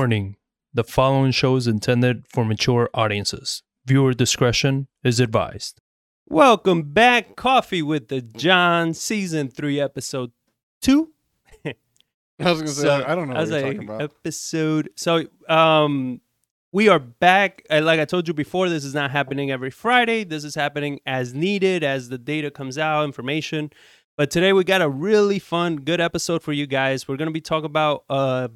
Warning the following show is intended for mature audiences. Viewer discretion is advised. Welcome back, Coffee with the John, season three, episode two. I was gonna say So, I don't know I what was you're like, talking about. Episode. So, um, we are back. Uh, Like I told you before, this is not happening every Friday. This is happening as needed as the data comes out, information. But today we got a really fun, good episode for you guys. We're gonna be talking about uh,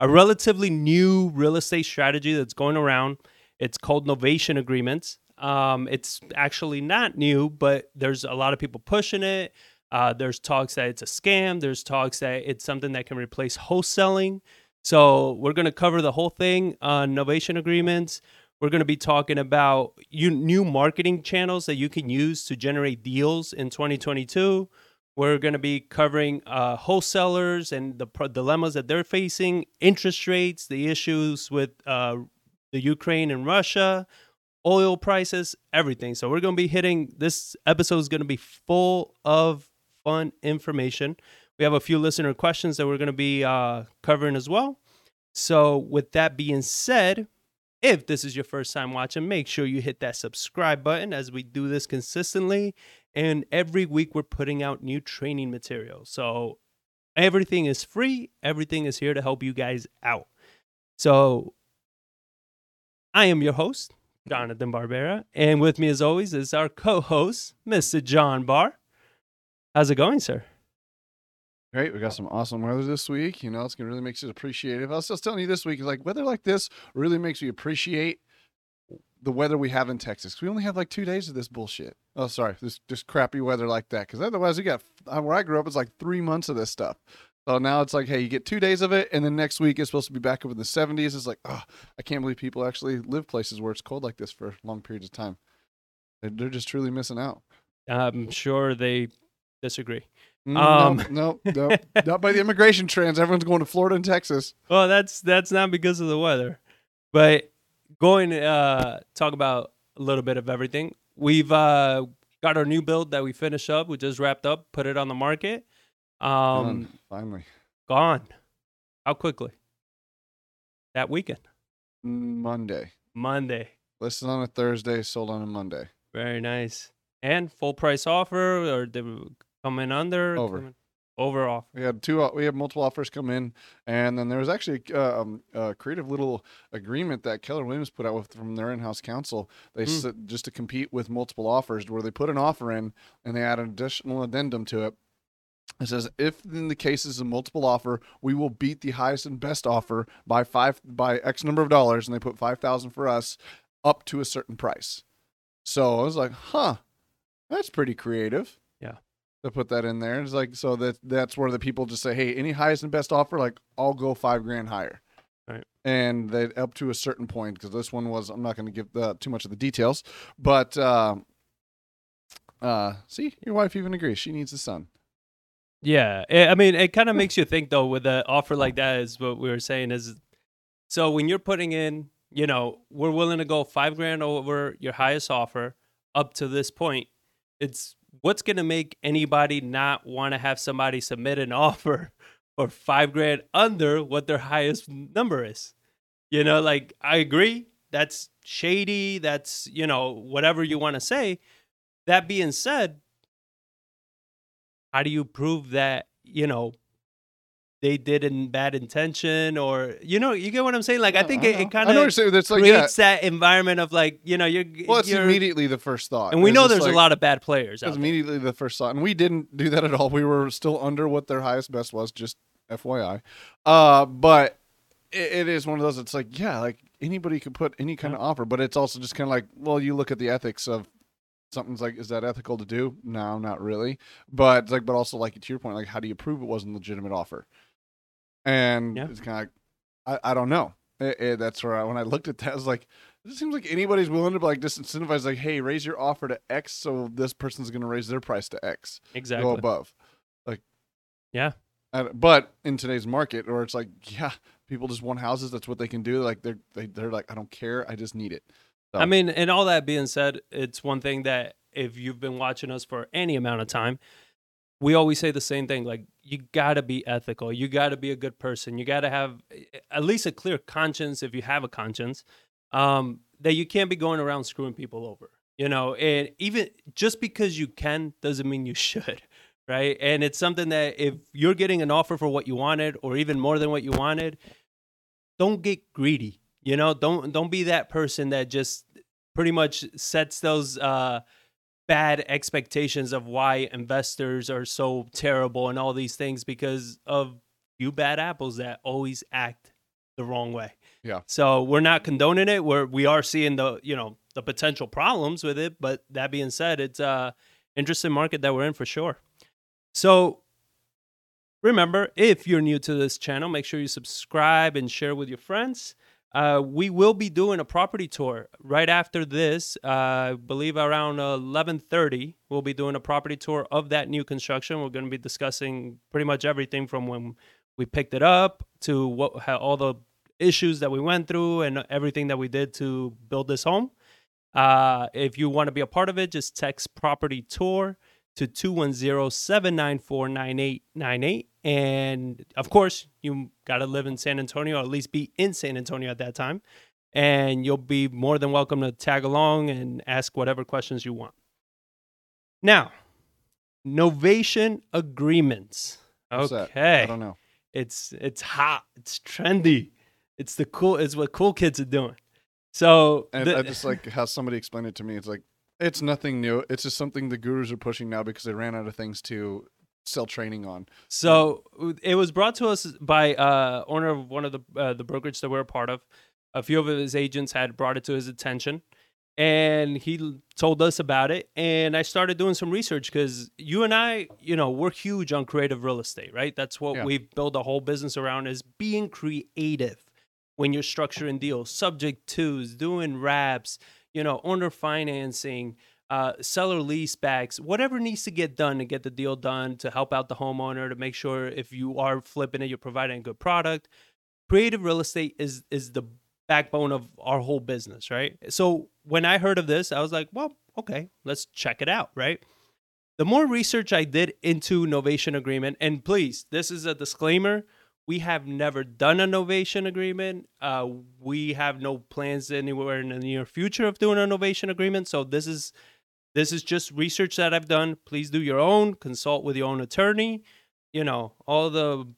a relatively new real estate strategy that's going around. It's called novation agreements. Um, it's actually not new, but there's a lot of people pushing it. Uh, there's talks that it's a scam. There's talks that it's something that can replace wholesaling. So we're going to cover the whole thing on novation agreements. We're going to be talking about you, new marketing channels that you can use to generate deals in 2022. We're going to be covering uh, wholesalers and the pro- dilemmas that they're facing, interest rates, the issues with uh, the Ukraine and Russia, oil prices, everything. So we're going to be hitting this episode is going to be full of fun information. We have a few listener questions that we're going to be uh, covering as well. So with that being said, if this is your first time watching, make sure you hit that subscribe button as we do this consistently. And every week we're putting out new training material. So everything is free. Everything is here to help you guys out. So I am your host, Jonathan Barbera. And with me, as always, is our co host, Mr. John Barr. How's it going, sir? Great, we got some awesome weather this week. You know, it's gonna really makes it appreciative. I was just telling you this week, like weather like this really makes me appreciate the weather we have in Texas. We only have like two days of this bullshit. Oh, sorry, this just crappy weather like that. Because otherwise, we got uh, where I grew up, it's like three months of this stuff. So now it's like, hey, you get two days of it, and then next week it's supposed to be back up in the 70s. It's like, oh, I can't believe people actually live places where it's cold like this for long periods of time. They're, they're just truly missing out. I'm sure they disagree. Mm, Um, no, no, no, not by the immigration trends. Everyone's going to Florida and Texas. Well, that's that's not because of the weather, but going to uh, talk about a little bit of everything. We've uh, got our new build that we finished up. We just wrapped up, put it on the market. Um, Done, finally, gone. How quickly? That weekend, Monday. Monday. Listed on a Thursday, sold on a Monday. Very nice. And full price offer, or coming under? Over. Coming- over offer. We had two. uh, We had multiple offers come in, and then there was actually uh, um, a creative little agreement that Keller Williams put out with from their in-house counsel. They Mm. s just to compete with multiple offers, where they put an offer in and they add an additional addendum to it. It says, if in the case is a multiple offer, we will beat the highest and best offer by five by X number of dollars, and they put five thousand for us, up to a certain price. So I was like, huh, that's pretty creative. To put that in there, it's like so that that's where the people just say, hey, any highest and best offer, like I'll go five grand higher. Right. And they up to a certain point because this one was I'm not going to give uh, too much of the details, but uh, uh, see, your wife even agrees she needs a son. Yeah, eh, I mean, it kind of makes you think though. With an offer like that, is what we were saying is, so when you're putting in, you know, we're willing to go five grand over your highest offer up to this point. It's what's gonna make anybody not want to have somebody submit an offer for five grand under what their highest number is. You know, like I agree, that's shady. That's you know whatever you want to say. That being said, how do you prove that you know they did in bad intention or you know you get what i'm saying like i think I it, it kind I know what you're of saying. That's like yeah. creates that environment of like you know you're, Well, it's you're immediately the first thought, and we know there's like- a lot of bad players It out there. immediately the first thought, and we didn't do that at all. We were still under what their highest best was, just FYI. Uh, but it, it is one of those. It's like, yeah, like anybody could put any kind of offer, but it's also just kind of like, well, you look at the ethics of something's like, is that ethical to do? No, not really. But like, but also like to your point, like, how do you prove it wasn't a legitimate offer? And Yeah. it's kind of like, I, I don't know. It, it- that's where I, when I looked at that, I was like, it seems like anybody's willing to like just incentivize, like, hey, raise your offer to X, so this person's going to raise their price to X, exactly go above. Like, Yeah. I but in today's market, or it's like, yeah, people just want houses. That's what they can do. Like they're they, they're like, I don't care. I just need it. I mean, and all that being said, it's one thing that if you've been watching us for any amount of time, we always say the same thing. Like you gotta be ethical. You gotta be a good person. You gotta have eh, at least a clear conscience if you have a conscience. Um, that you can't be going around screwing people over. You know, and even just because you can doesn't mean you should, right? And it's something that if you're getting an offer for what you wanted or even more than what you wanted, don't get greedy. You know, don't don't be that person that just pretty much sets those uh bad expectations of why investors are so terrible and all these things because of you bad apples that always act the wrong way. Yeah. So we're not condoning it. We're we are seeing the you know the potential problems with it, but that being said, it's a interesting market that we're in for sure. So remember, if you're new to this channel, make sure you subscribe and share with your friends. Uh, we will be doing a property tour right after this. Uh, I believe around 11:30, we'll be doing a property tour of that new construction. We're going to be discussing pretty much everything from when we picked it up to what how, all the issues that we went through and everything that we did to build this home. Uh, if you want to be a part of it, just text property tour to 210-794-9898 and of course you got to live in san antonio or at least be in san antonio at that time. And you'll be more than welcome to tag along and ask whatever questions you want. Now novation agreements. What's that? okay. I don't know. it's it's hot. It's trendy. It's the cool it's what cool kids are doing. So And the- I just like how somebody explained it to me. It's like it's nothing new. It's just something the gurus are pushing now because they ran out of things to sell training on. So it was brought to us by uh, owner of one of the uh, the brokerage that we're a part of. A few of his agents had brought it to his attention, and he told us about it. And I started doing some research because you and I, you know, we're huge on creative real estate, right? That's what Yeah. we've built a whole business around is being creative when you're structuring deals, subject twos, doing wraps, you know, owner financing, uh, seller lease backs, whatever needs to get done to get the deal done to help out the homeowner to make sure if you are flipping it, you're providing a good product. Creative real estate is is the backbone of our whole business, right? So when I heard of this, I was like, well, okay, let's check it out, right? The more research I did into Novation Agreement, and please, this is a disclaimer. We have never done a Novation Agreement. Uh, we have no plans anywhere in the near future of doing a Novation Agreement. So this is this is just research that I've done. Please do your own. Consult with your own attorney. You know all the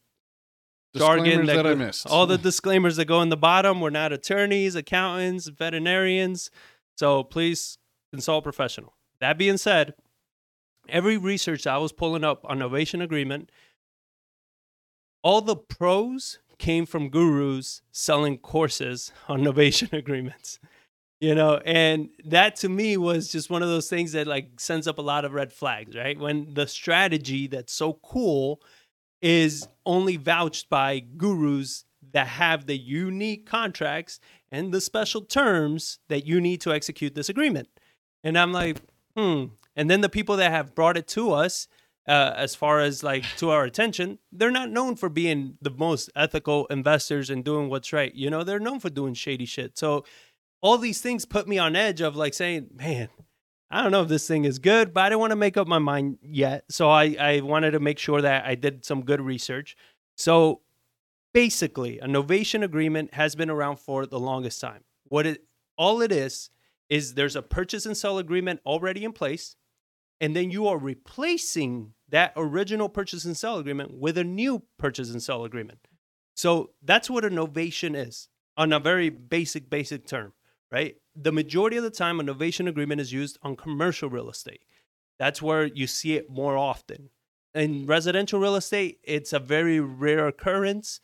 jargon Disclaimers that, I missed. all the disclaimers that go in the bottom. We're not attorneys, accountants, veterinarians. So please consult professional. That being said, every research I was pulling up on Novation Agreement, all the pros came from gurus selling courses on Novation Agreements. You know, and that to me was just one of those things that like sends up a lot of red flags, right? When the strategy that's so cool is only vouched by gurus that have the unique contracts and the special terms that you need to execute this agreement. And I'm like, hmm. And then the people that have brought it to us, uh, as far as like to our attention, they're not known for being the most ethical investors and doing what's right. You know, they're known for doing shady shit. So all these things put me on edge of like saying, man, I don't know if this thing is good, but I didn't want to make up my mind yet. So I, I wanted to make sure that I did some good research. So basically, a novation agreement has been around for the longest time. What it all it is is there's a purchase and sell agreement already in place, and then you are replacing that original purchase and sell agreement with a new purchase and sell agreement. So that's what a novation is on a very basic, basic term, right? The majority of the time, a novation agreement is used on commercial real estate. That's where you see it more often. In residential real estate, it's a very rare occurrence,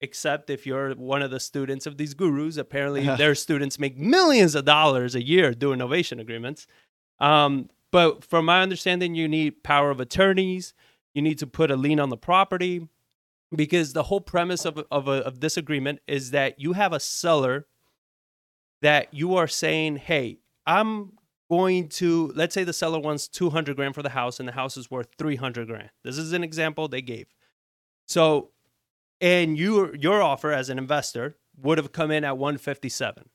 except if you're one of the students of these gurus. Apparently, their students make millions of dollars a year doing novation agreements. Um, but from my understanding, you need power of attorneys. You need to put a lien on the property because the whole premise of, of, a, of this agreement is that you have a seller that you are saying, hey, I'm going to, let's say the seller wants 200 grand for the house and the house is worth 300 grand. This is an example they gave. So, and you, your offer as an investor would have come in at 157.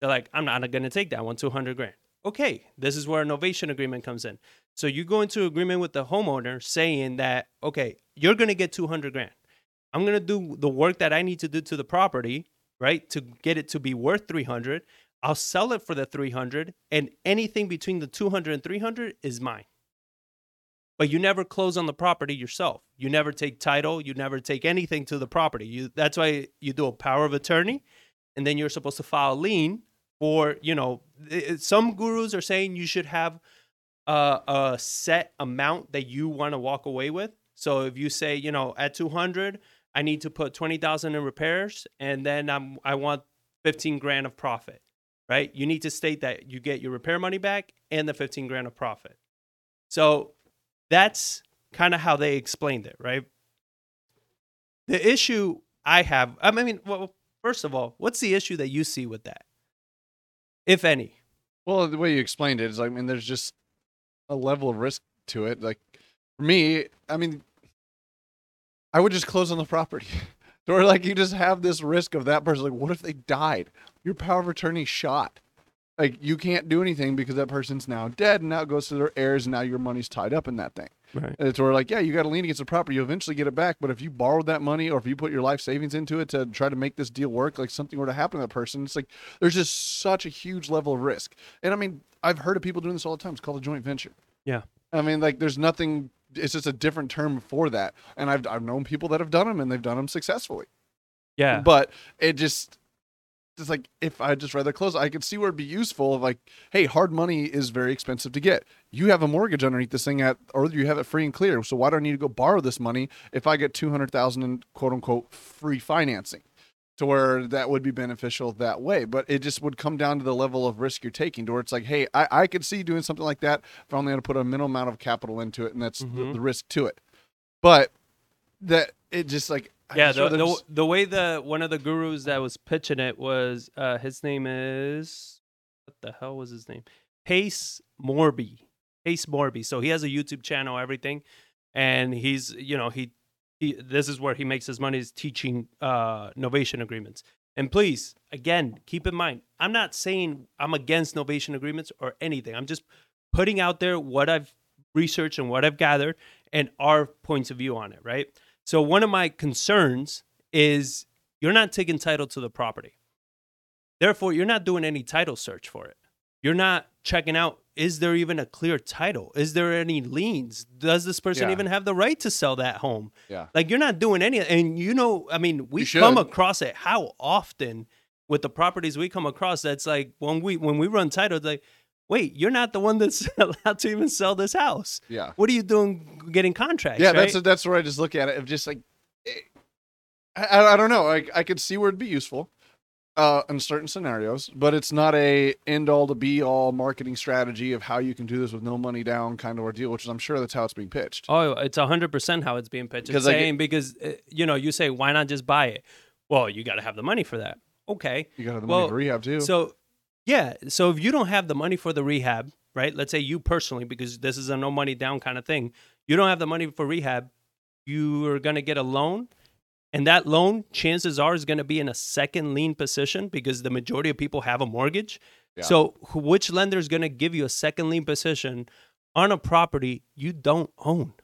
They're like, I'm not going to take that one, 200 grand. Okay, this is where a novation agreement comes in. So you go into agreement with the homeowner saying that, okay, you're to get 200 grand. I'm to do the work that I need to do to the property, right? To get it to be worth 300. I'll sell it for the 300 and anything between the 200 and 300 is mine. But you never close on the property yourself. You never take title, you never take anything to the property. You that's why you do a power of attorney and then you're supposed to file a lien for, you know, some gurus are saying you should have a, a set amount that you want to walk away with. So if you say, you know, at 200, I need to put 20,000 in repairs and then I'm I want 15 grand of profit, right? You need to state that you get your repair money back and the 15 grand of profit. So that's kind of how they explained it, right? The issue I have, I mean, well, first of all, what's the issue that you see with that, if any? Well, the way you explained it is, I mean, there's just a level of risk to it. Like for me, I mean, I would just close on the property. or like you just have this risk of that person. Like, what if they died? Your power of attorney shot. Like you can't do anything because that person's now dead, and now it goes to their heirs, and now your money's tied up in that thing. Right. And it's where like, yeah, you got to lien against the property. You eventually get it back. But if you borrowed that money or if you put your life savings into it to try to make this deal work, like something were to happen to that person, it's like there's just such a huge level of risk. And I mean, I've heard of people doing this all the time. It's called a joint venture. Yeah. I mean, like there's nothing. It's just a different term for that. And I've I've known people that have done them and they've done them successfully. Yeah. But it just it's like if I just rather close, I could see where it'd be useful of like, hey, hard money is very expensive to get. You have a mortgage underneath this thing at, or you have it free and clear. So why do I need to go borrow this money if I get two hundred thousand in quote unquote free financing? To where that would be beneficial that way, but it just would come down to the level of risk you're taking. To where it's like, hey, I, I could see doing something like that if I only had to put a minimal amount of capital into it, and that's the, Mhm. the risk to it. But that it just like yeah, just the, the, the way the one of the gurus that was pitching it was uh his name is what the hell was his name? Pace Morby. Pace Morby. So he has a YouTube channel, everything, and he's you know he he this is where he makes his money is teaching uh novation agreements. And please, again, keep in mind, I'm not saying I'm against novation agreements or anything. I'm just putting out there what I've researched and what I've gathered and our points of view on it, right? So one of my concerns is you're not taking title to the property. Therefore, you're not doing any title search for it. You're not checking out is there even a clear title? Is there any liens? Does this person Yeah. even have the right to sell that home? yeah. Like you're not doing any and you know, I mean, we come across it how often with the properties we come across that's like when we when we run title like wait, you're not the one that's allowed to even sell this house. Yeah. What are you doing getting contracts? Yeah, right? that's that's where I just look at it of just like eh, I, I, I don't know. I I could see where it'd be useful uh, in certain scenarios, but it's not a end all to be all marketing strategy of how you can do this with no money down kind of ordeal, which is I'm sure that's how it's being pitched. Oh, it's hundred percent how it's being pitched. It's it- saying because uh, you know you say why not just buy it? Well, you got to have the money for that. Okay, You got to have the Well, money for rehab too. so yeah, so if you don't have the money for the rehab, right? Let's say you personally, because this is a no money down kind of thing, you don't have the money for rehab. You are gonna get a loan, and that loan, chances are, is gonna be in a second lien position because the majority of people have a mortgage. Yeah. So, which lender is gonna give you a second lien position on a property you don't own?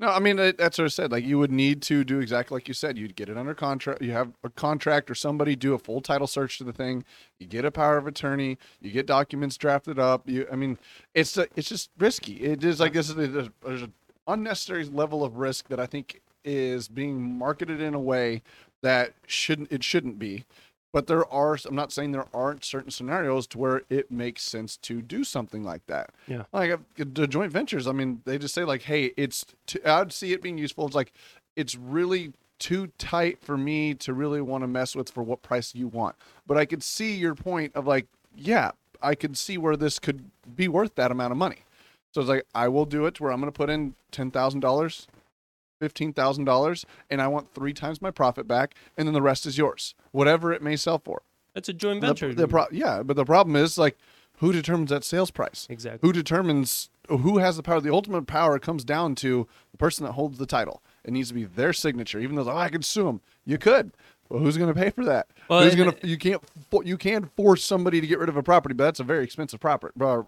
No, I mean that's what I said. Like you would need to do exactly like you said. You'd get it under contract. You have a contract or somebody do a full title search to the thing. You get a power of attorney. You get documents drafted up. You, I mean, it's a, it's just risky. It is like this is there's an unnecessary level of risk that I think is being marketed in a way that shouldn't it shouldn't be. But there are. I'm not saying there aren't certain scenarios to where it makes sense to do something like that Yeah. like the joint ventures i mean they just say like hey it's t- i'd see it being useful it's like it's really too tight for me to really want to mess with for what price you want but i could see your point of like yeah i could see where this could be worth that amount of money so it's like i will do it to where i'm going to put in $10000 $15000 and i want three times my profit back and then the rest is yours. Whatever it may sell for. That's a joint venture. the pro- yeah but the problem is like who determines that sales price? Exactly. who determines who has the power? The ultimate power comes down to the person that holds the title. It needs to be their signature even though oh, i could sue them you could. Well who's going to pay for that? Well, who's going to you can't you can force somebody to get rid of a property but that's a very expensive property uh,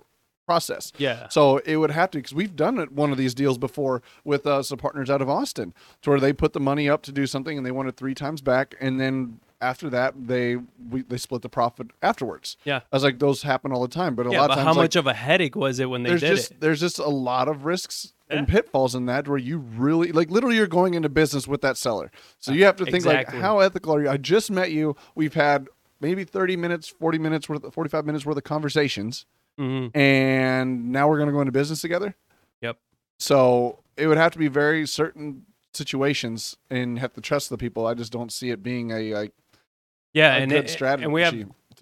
process. Yeah. So it would have to because we've done it one of these deals before with uh, some partners out of Austin, to where they put the money up to do something and they want it three times back, and then after that they we, they split the profit afterwards. Yeah. I was like, those happen all the time, but a yeah, lot of times how like, much of a headache was it when they did just it? there's just a lot of risks and pitfalls in that where you really like literally you're going into business with that seller. So you have to think Exactly. like how ethical are you? I just met you. We've had maybe 30 minutes, 40 minutes worth 45 minutes worth of conversations Mhm. and now we're going to go into business together. Yep. So it would have to be very certain situations and have to trust the people. I just don't see it being a like Yeah, a and good it- strategy and we have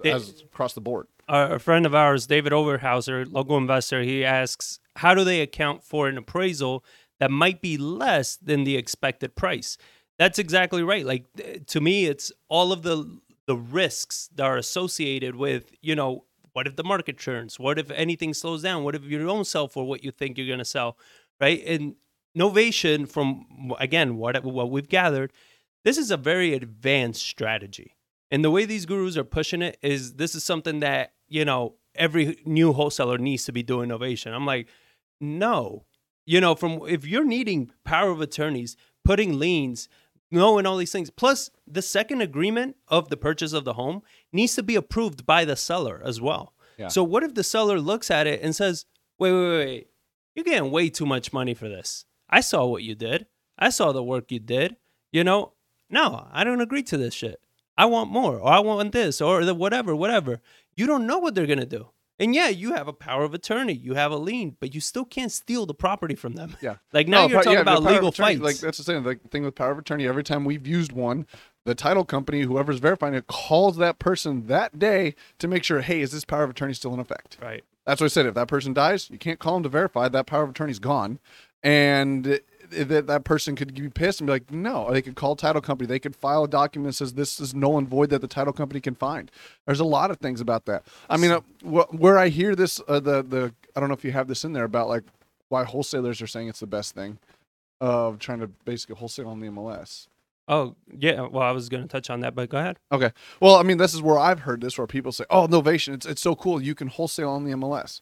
as across the board. a a friend of ours, David Overhauser, local investor, he asks, how do they account for an appraisal that might be less than the expected price? That's exactly right. Like to me, it's all of the the risks that are associated with, you know, what if the market turns? What if anything slows down? What if you don't sell for what you think you're going to sell? Right? And Novation, from again what what we've gathered, this is a very advanced strategy. And the way these gurus are pushing it is this is something that, you know, every new wholesaler needs to be doing innovation. I'm like, no. You know, from if you're needing power of attorneys, putting liens, knowing all these things, plus the second agreement of the purchase of the home needs to be approved by the seller as well. Yeah. So what if the seller looks at it and says, wait, wait, wait, wait, you're getting way too much money for this. I saw what you did. I saw the work you did. You know, no, I don't agree to this shit. I want more, or I want this, or the whatever, whatever. You don't know what they're gonna do. And yeah, you have a power of attorney, you have a lien, but you still can't steal the property from them. Yeah. Like now No, you're pow- talking yeah, about legal attorney, fights. Like that's the same. The thing with power of attorney. Every time we've used one, the title company, whoever's verifying it, calls that person that day to make sure, hey, is this power of attorney still in effect? right. That's what I said. If that person dies, you can't call them to verify that power of attorney's gone, and that that person could be pissed and be like, no. They could call title company. They could file a document that says this is null and void that the title company can find. There's a lot of things about that. I mean, uh, wh- where I hear this, uh, the the I don't know if you have this in there about like why wholesalers are saying it's the best thing of trying to basically wholesale on the MLS. Oh yeah. Well, I was gonna touch on that, but go ahead. Okay. Well, I mean, this is where I've heard this, where people say, "Oh, Novation, it's it's so cool. You can wholesale on the MLS."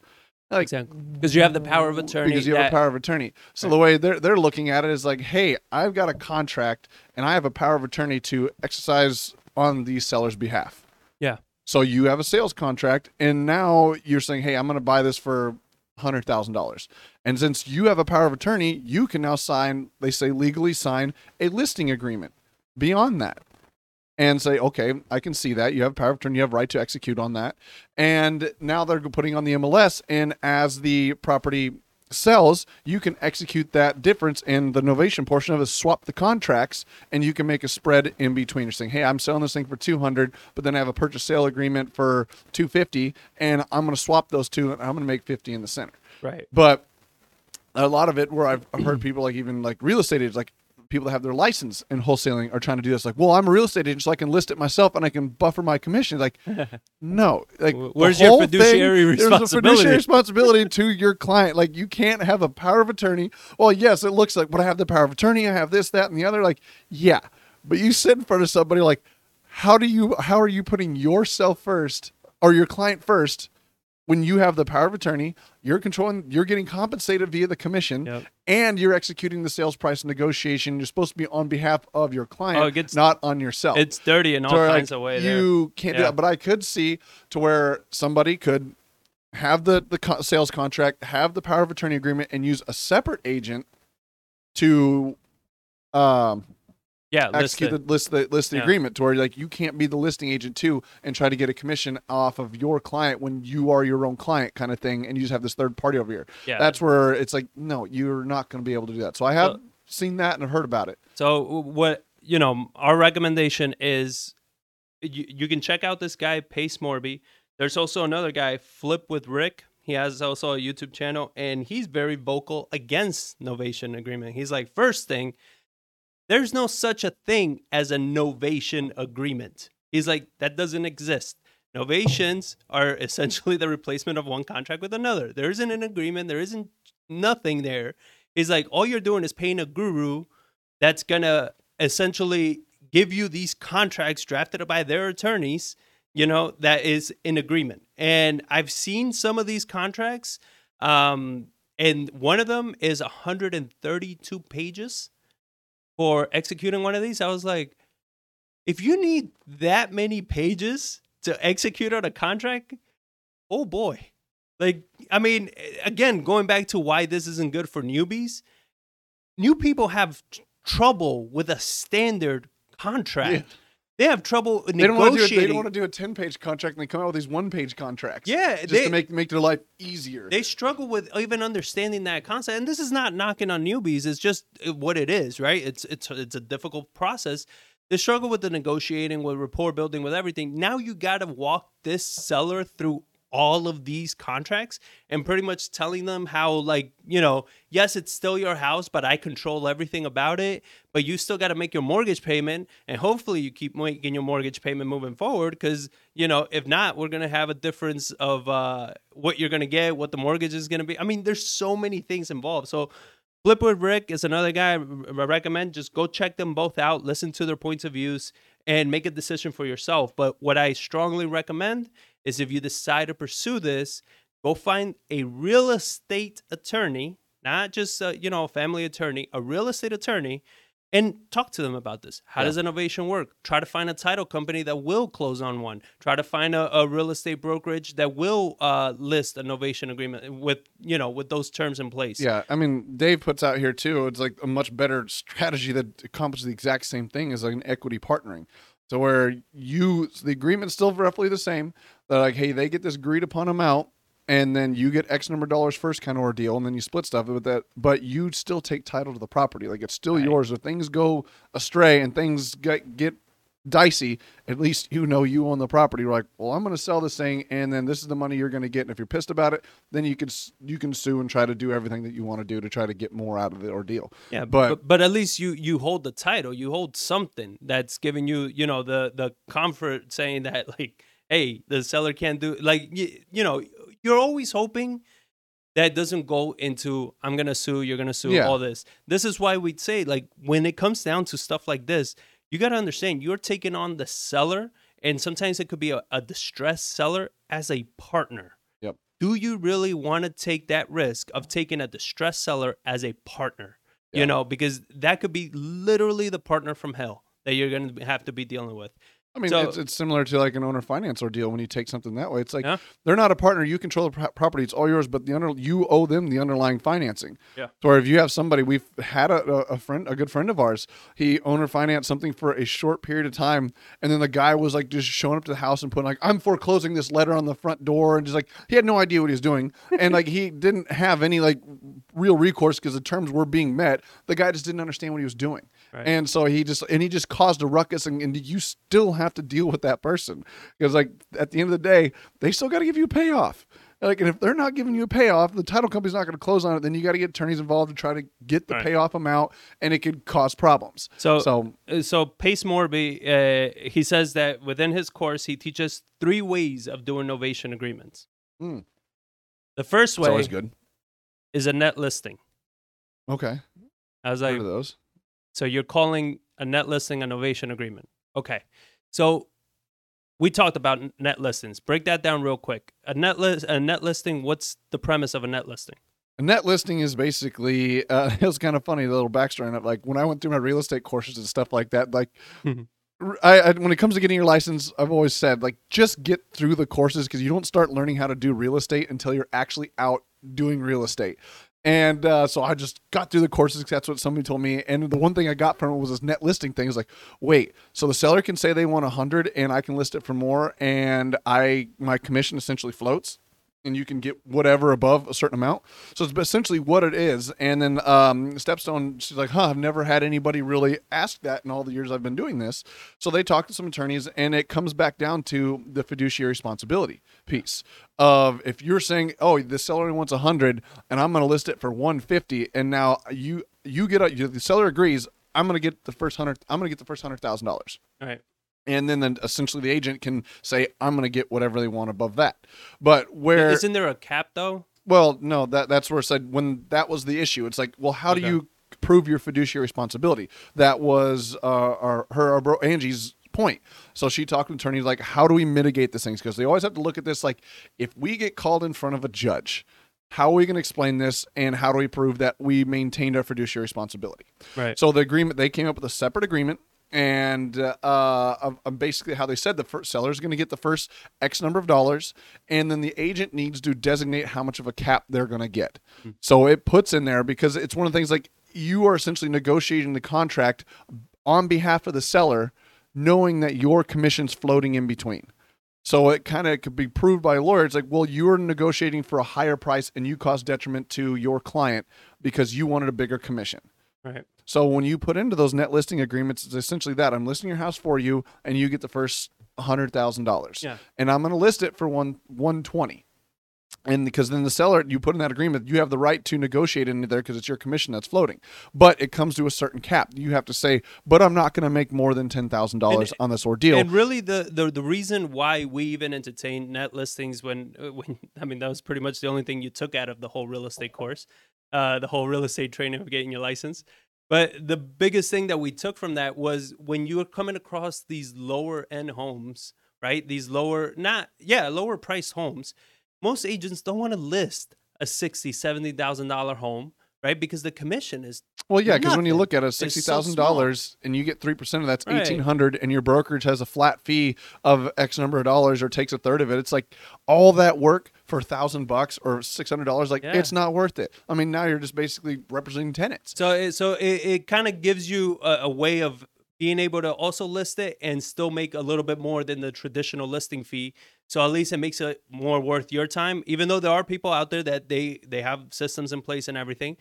Like, Exactly. Because you have the power of attorney. because you have that- a power of attorney. So the way they're they're looking at it is like, hey, I've got a contract and I have a power of attorney to exercise on the seller's behalf. Yeah. So you have a sales contract, and now you're saying, hey, I'm going to buy this for hundred thousand dollars. And since you have a power of attorney, you can now sign. They say legally sign a listing agreement. Beyond that, and say, okay, I can see that you have power of attorney, you have right to execute on that. And now they're putting on the MLS, and as the property sells, you can execute that difference in the novation portion of it, swap the contracts, and you can make a spread in between. You're saying, hey, I'm selling this thing for 200, but then I have a purchase sale agreement for 250, and I'm going to swap those two, and I'm going to make 50 in the center. Right. But a lot of it, where I've I've heard people like even like real estate agents, like people that have their license in wholesaling are trying to do this. Like, well, I'm a real estate agent, so I can list it myself and I can buffer my commission. Like, no, like where's your fiduciary There's a fiduciary responsibility to your client. Like, you can't have a power of attorney. Well, yes, it looks like, but I have the power of attorney. I have this, that, and the other. Like, yeah, but you sit in front of somebody like, how do you? How are you putting yourself first or your client first? When you have the power of attorney, you're controlling, you're getting compensated via the commission, Yep. and you're executing the sales price negotiation. You're supposed to be on behalf of your client, Oh, gets- not on yourself. It's dirty in all where, kinds like, of ways. there. You can't do that. But I could see to where somebody could have the the co- sales contract, have the power of attorney agreement, and use a separate agent to um Yeah, execute listed. the list the list the Yeah. agreement to where like you can't be the listing agent too and try to get a commission off of your client when you are your own client kind of thing and you just have this third party over here. Yeah. That's where it's like no, you're not going to be able to do that. So I have Well- seen that and heard about it. So what you know, our recommendation is you, you can check out this guy Pace Morby. There's also another guy Flip with Rick. He has also a YouTube channel and he's very vocal against novation agreement. He's like, first thing, there's no such a thing as a novation agreement. He's like, that doesn't exist. Novations are essentially the replacement of one contract with another. There isn't an agreement, there isn't nothing there. He's like, all you're doing is paying a guru that's gonna essentially give you these contracts drafted by their attorneys, you know, that is in agreement. And I've seen some of these contracts Um, and one of them is 132 pages for executing one of these. I was like, if you need that many pages to execute on a contract, oh boy. Like, I mean, again, going back to why this isn't good for newbies, new people have tr- trouble with a standard contract. Yeah. They have trouble They don't want to do. negotiating. They don't want to do a ten page contract, and they come out with these one page contracts. Yeah, just they- to make make their life easier. they struggle with even understanding that concept and this is not knocking on newbies it's just uh, what it is right it's it's it's a difficult process they struggle with the negotiating with rapport building with everything now you got to walk this seller through all of these contracts and pretty much telling them how like you know yes it's still your house but i control everything about it but you still got to make your mortgage payment and hopefully you keep making your mortgage payment moving forward because you know if not we're going to have a difference of uh, what you're going to get what the mortgage is going to be. I mean there's so many things involved. So flip with rick is another guy I recommend. Just go check them both out listen to their points of views and make a decision for yourself. But what i strongly recommend is if you decide to pursue this go find a real estate attorney not just uh, you know a family attorney a real estate attorney and talk to them about this. How Yeah. does innovation work? Try to find a title company that will close on one. Try to find a, a real estate brokerage that will uh, list a novation agreement with you know with those terms in place. Yeah, I mean, Dave puts out here too. It's like a much better strategy that accomplishes the exact same thing as like an equity partnering. So where you the agreement's still roughly the same. They're like, hey, they get this agreed upon amount, and then you get X number of dollars first kind of ordeal, and then you split stuff with that. But you still take title to the property, like it's still Right. yours. If things go astray and things get get dicey, at least you know you own the property. You're like, well, I'm going to sell this thing, and then this is the money you're going to get. And if you're pissed about it, then you can you can sue and try to do everything that you want to do to try to get more out of the ordeal. Yeah, But- but, but at least you you hold the title. You hold something that's giving you you know the the comfort saying that like hey the seller can't do like you, you know you're always hoping that doesn't go into I'm gonna sue you're gonna sue Yeah. all this. This is why we'd say like when it comes down to stuff like this, you got to understand you're taking on the seller, and sometimes it could be a, a distressed seller as a partner. Yep. Do you really want to take that risk of taking a distressed seller as a partner? You know, because that could be literally the partner from hell that you're going to have to be dealing with. I mean, So- it's, it's similar to like an owner finance ordeal when you take something that way. It's like Yeah. they're not a partner. You control the pro- property; it's all yours. But the under you owe them the underlying financing. Yeah. So if you have somebody, we've had a, a, a friend, a good friend of ours. He owner financed something for a short period of time, and then the guy was like just showing up to the house and putting like, "I'm foreclosing this letter on the front door," and just like he had no idea what he was doing, and like he didn't have any like real recourse because the terms were being met. The guy just didn't understand what he was doing. Right. And so he just and he just caused a ruckus, and, and you still have to deal with that person because like at the end of the day, they still got to give you a payoff. Like, and if they're not giving you a payoff, the title company's not going to close on it. Then you got to get attorneys involved to try to get the Right. payoff amount, and it could cause problems. So, So uh, so Pace Morby, uh, he says that within his course, he teaches three ways of doing novation agreements. Hmm. The first way is a net listing. Okay, I was like, of those. So you're calling a net listing a novation agreement. Okay. So we talked about net listings. Break that down real quick. A net list a net listing, what's the premise of a net listing? A net listing is basically uh, it was kind of funny the little backstory on it. Like when I went through my real estate courses and stuff like that, like Mhm. r- I, I- when it comes to getting your license, I've always said like just get through the courses because you don't start learning how to do real estate until you're actually out doing real estate. And uh, so I just got through the courses. that's what somebody told me. And the one thing I got from it was this net listing thing. Is like, wait, so the seller can say they want a hundred, and I can list it for more, and I my commission essentially floats and you can get whatever above a certain amount. So it's essentially what it is. And then um, Stepstone, she's like, huh, I've never had anybody really ask that in all the years I've been doing this. So they talked to some attorneys, and it comes back down to the fiduciary responsibility piece of if you're saying, oh, the seller only wants 100 and I'm going to list it for 150, and now you you get a, the seller agrees. I'm gonna get the first hundred. I'm gonna get the first hundred thousand dollars All right. and then, then essentially the agent can say i'm going to get whatever they want above that but where Isn't there a cap though? well no that that's where it said when that was the issue it's like well how do you prove your fiduciary responsibility that was uh, our her our bro angie's point so she talked to attorneys like how do we mitigate these things because they always have to look at this like if we get called in front of a judge how are we going to explain this and how do we prove that we maintained our fiduciary responsibility? Right. So the agreement they came up with a separate agreement and uh, uh, basically how they said the first seller is going to get the first X number of dollars, and then the agent needs to designate how much of a cap they're going to get. So it puts in there because it's one of the things like you are essentially negotiating the contract on behalf of the seller, knowing that your commission's floating in between. So it kind of could be proved by a lawyer. It's like, well, you are negotiating for a higher price and you caused detriment to your client because you wanted a bigger commission. Right. So when you put into those net listing agreements, it's essentially that I'm listing your house for you, and you get the first hundred thousand dollars, Yeah. and I'm going to list it for one one twenty. And because then the seller, you put in that agreement, you have the right to negotiate into there because it's your commission that's floating. But it comes to a certain cap. You have to say, but I'm not going to make more than ten thousand dollars on this ordeal. And really, the, the the reason why we even entertained net listings when uh, when I mean that was pretty much the only thing you took out of the whole real estate course, uh, the whole real estate training of getting your license. But the biggest thing that we took from that was when you were coming across these lower end homes, right? These lower, not yeah, lower price homes. Most agents don't want to list a sixty, seventy thousand dollar home, right? Because the commission is Well, yeah, because when you look at it, so sixty thousand dollars, and you get three percent of that's Right. eighteen hundred, and your brokerage has a flat fee of X number of dollars, or takes a third of it. It's like all that work for a thousand bucks or six hundred dollars. Like Yeah. it's not worth it. I mean, now you're just basically representing tenants. So it, so it, it kind of gives you a, a way of being able to also list it and still make a little bit more than the traditional listing fee. So at least it makes it more worth your time, even though there are people out there that they they have systems in place and everything.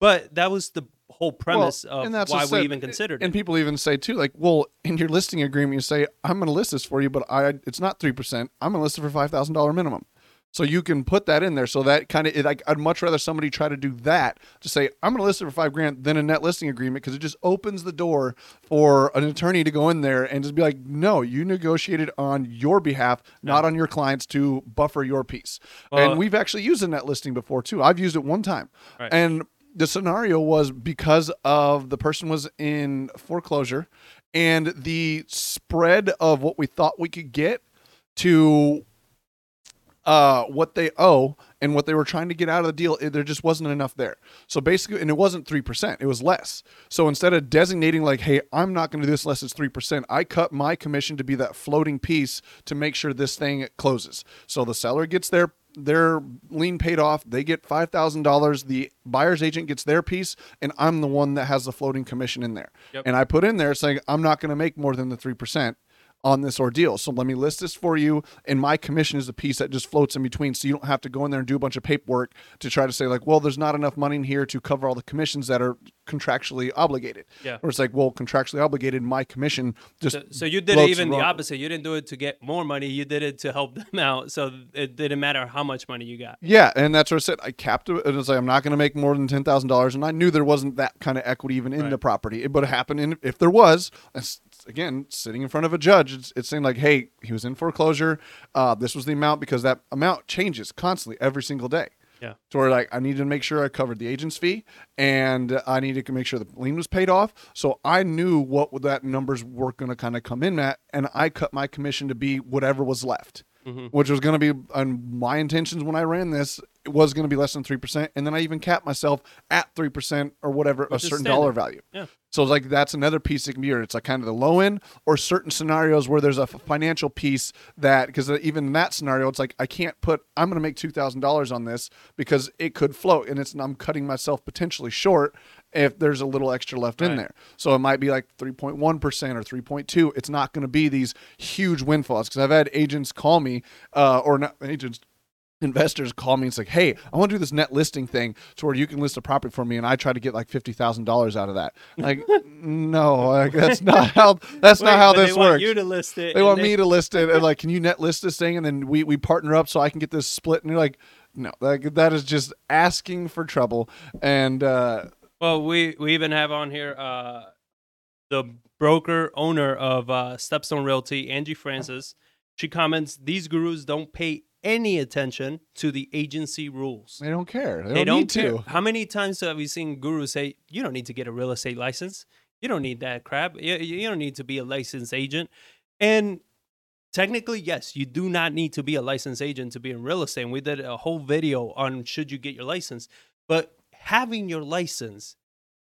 But that was the whole premise Well, of and that's why we said- even considered it. And people even say too, like, well, in your listing agreement, you say, "I'm going to list this for you, but I it's not three percent. I'm going to list it for five thousand dollar minimum." So you can put that in there. So that kind of, like, I'd much rather somebody try to do that to say, "I'm going to list it for five grand" than a net listing agreement because it just opens the door for an attorney to go in there and just be like, "No, you negotiated on your behalf, not on your clients to buffer your piece." Well- and we've actually used a net listing before too. I've used it one time, Right. and the scenario was because of the person was in foreclosure and the spread of what we thought we could get to uh, what they owe and what they were trying to get out of the deal, it, there just wasn't enough there. So basically, and it wasn't 3%, it was less. So instead of designating, like, hey, I'm not going to do this unless it's 3%, I cut my commission to be that floating piece to make sure this thing closes. So the seller gets their their lien paid off. They get five thousand dollars. The buyer's agent gets their piece, and I'm the one that has the floating commission in there. Yep. And I put in there saying I'm not going to make more than the three percent on this ordeal. So let me list this for you, and my commission is the piece that just floats in between, so you don't have to go in there and do a bunch of paperwork to try to say like, well, there's not enough money in here to cover all the commissions that are contractually obligated. Yeah. Or it's like, well, contractually obligated, my commission just So, so you did it even the opposite. You didn't do it to get more money. You did it to help them out. So it didn't matter how much money you got. Yeah, and that's what I said. I capped it. It was like I'm not going to make more than ten thousand dollars, and I knew there wasn't that kind of equity even in Right. the property. It would happen, and if there was, it's, again, sitting in front of a judge, it's, it's saying like, hey, he was in foreclosure. Uh, this was the amount because that amount changes constantly every single day. Yeah. So we're like, I need to make sure I covered the agent's fee, and I needed to make sure the lien was paid off. So I knew what that numbers were going to kind of come in at, and I cut my commission to be whatever was left Mm-hmm. which was going to be on my intentions when I ran this. It was going to be less than three percent, and then I even capped myself at three percent or whatever Which a certain standard. dollar value. Yeah. So it's like that's another piece that can be here. It's like kind of the low end or certain scenarios where there's a financial piece that because even in that scenario, it's like I can't put I'm going to make two thousand dollars on this because it could float, and it's I'm cutting myself potentially short if there's a little extra left in there. So it might be like 3.1% or 3.2. It's not going to be these huge windfalls because I've had agents call me uh, or not agents investors call me and it's like, hey, I want to do this net listing thing to where you can list a property for me, and I try to get like fifty thousand dollars out of that. Like, no, like, that's not how that's Wait, not how this they want works. you to list it. they want me to list it, and like, can you net list this thing, and then we we partner up so I can get this split, and you're like. No, like that is just asking for trouble, and uh, Well, we we even have on here uh, the broker owner of uh, Stepstone Realty, Angie Francis. She comments, "These gurus don't pay any attention to the agency rules. they don't care. They, They don't, don't need care. to. How many times have we seen gurus say, "You don't need to get a real estate license. You don't need that crap. You, you don't need to be a licensed agent." And technically, yes, you do not need to be a licensed agent to be in real estate. And we did a whole video on should you get your license. But having your license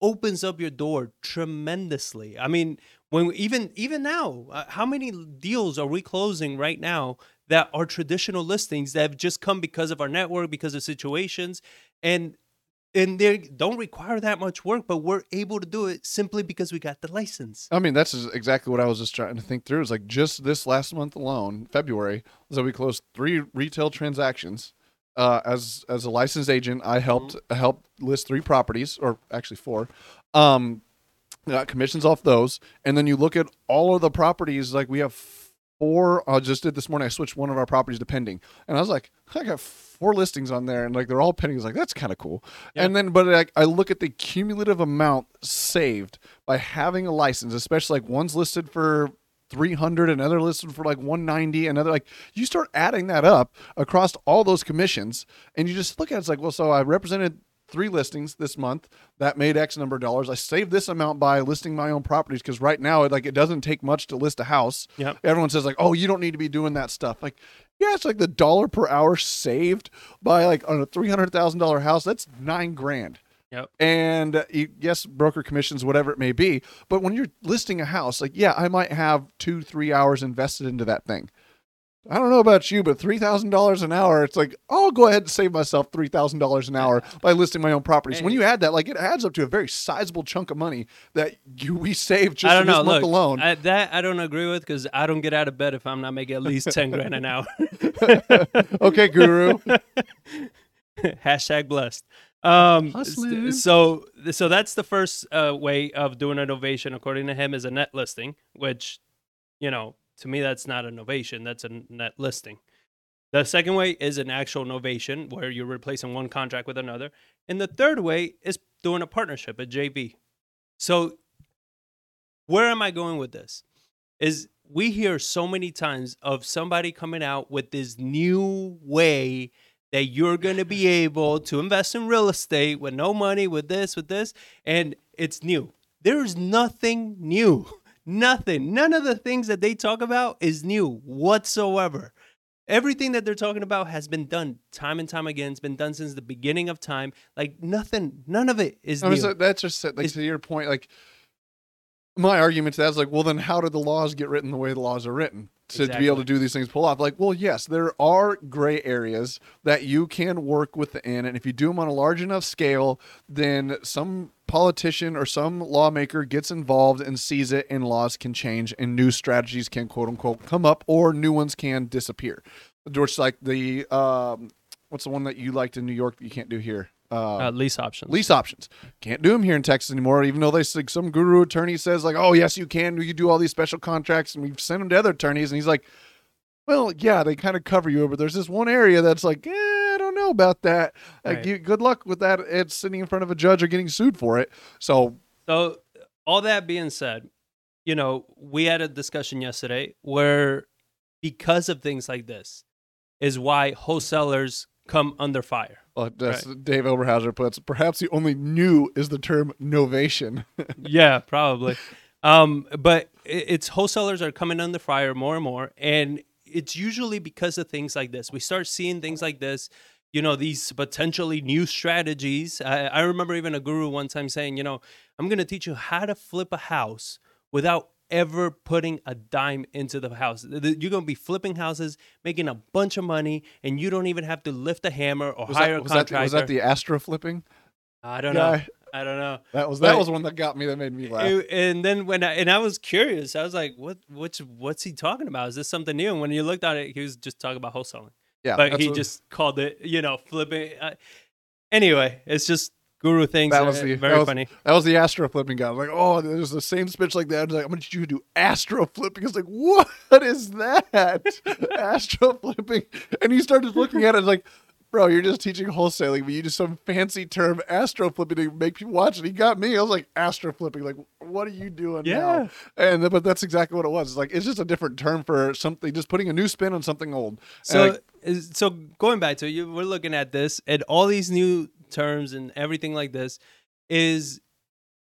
opens up your door tremendously. I mean, when even even now, uh, how many deals are we closing right now that are traditional listings that have just come because of our network, because of situations, and and they don't require that much work, but we're able to do it simply because we got the license. I mean, that's exactly what I was just trying to think through. It's like just this last month alone, February, so we closed three retail transactions. Uh, as as a licensed agent, I helped I helped list three properties, or actually four. Um, got commissions off those, and then you look at all of the properties. Like we have four. I just did this morning. I switched one of our properties to pending, and I was like, I got four listings on there, and like they're all pending. I was like, that's kind of cool. Yeah. And then, but like, I look at the cumulative amount saved by having a license, especially like one's listed for 300 another listed for like 190 another like you start adding that up across all those commissions and you just look at it, it's like well so i represented three listings this month that made x number of dollars. I saved this amount by listing my own properties because right now it like it doesn't take much to list a house. Yep. everyone says like oh you don't need to be doing that stuff. Like yeah it's like the dollar per hour saved by like on a $300000 house that's nine grand Yep. and uh, you, yes, broker commissions, whatever it may be. But when you're listing a house, like, yeah, I might have two, three hours invested into that thing. I don't know about you, but three thousand dollars an hour, it's like I'll go ahead and save myself three thousand dollars an hour by listing my own properties. When you add that, like it adds up to a very sizable chunk of money that you we save just I don't know. month Look, alone. I, that I don't agree with because I don't get out of bed if I'm not making at least ten grand an hour. okay, Guru. Hashtag blessed. Um, Hustling. so so that's the first uh, way of doing a novation, according to him, is a net listing, which, you know, to me that's not a novation, that's a net listing. The second way is an actual novation where you're replacing one contract with another. And the third way is doing a partnership, a JV. So where am I going with this? Is we hear so many times of somebody coming out with this new way that you're going to be able to invest in real estate with no money, with this, with this, and it's new. There's nothing new. Nothing. None of the things that they talk about is new whatsoever. Everything that they're talking about has been done time and time again. It's been done since the beginning of time. Like nothing, none of it is I new. mean, so that's just like It's- to your point. Like my argument to that is like, well, then how did the laws get written the way the laws are written to, to be able to do these things pull off? Like, well, yes, there are gray areas that you can work within, and if you do them on a large enough scale, then some politician or some lawmaker gets involved and sees it, and laws can change, and new strategies can quote unquote come up, or new ones can disappear. Just like the um, what's the one that you liked in New York that you can't do here? Uh, lease options. lease options. Can't do them here in Texas anymore, even though they like some guru attorney says like, "Oh yes, you can. You do all these special contracts," and we've sent them to other attorneys, and he's like, "Well, yeah, they kind of cover you, but there's this one area that's like, eh, I don't know about that. Like, Right. you, good luck with that. It's sitting in front of a judge or getting sued for it. So, So, all that being said, you know, we had a discussion yesterday where because of things like this is why wholesalers come under fire. Uh, that's Dave Oberhauser puts. Perhaps the only new is the term novation. yeah, probably. Um, but it's wholesalers are coming on the fire more and more, and it's usually because of things like this. We start seeing things like this. You know, these potentially new strategies. I, I remember even a guru one time saying, you know, I'm going to teach you how to flip a house without ever putting a dime into the house. You're going to be flipping houses, making a bunch of money, and you don't even have to lift a hammer or Was, hire that, a was, that, contractor. was that the Astro flipping? I don't know. I don't know. That was that But- was one that got me. That made me laugh. It- and then when I, and I was curious, I was like, "What? What's what's he talking about? Is this something new?" And when you looked at it, he was just talking about wholesaling, yeah, but he just called it, you know, flipping. Uh, anyway, it's just guru things. That was the very that was, funny. That was the astro flipping guy. I was like, oh, there's the same speech like that. I was like, I'm gonna teach you to do astro flipping. It's like, what is that? astro flipping. And he started looking at it like, bro, you're just teaching wholesaling, but you just some fancy term astro flipping to make people watch it. He got me. I was like, astro flipping. Like, what are you doing Yeah. now? And but that's exactly what it was. It's like it's just a different term for something, just putting a new spin on something old. So, like, so going back to you, we're looking at this and all these new terms and everything like this is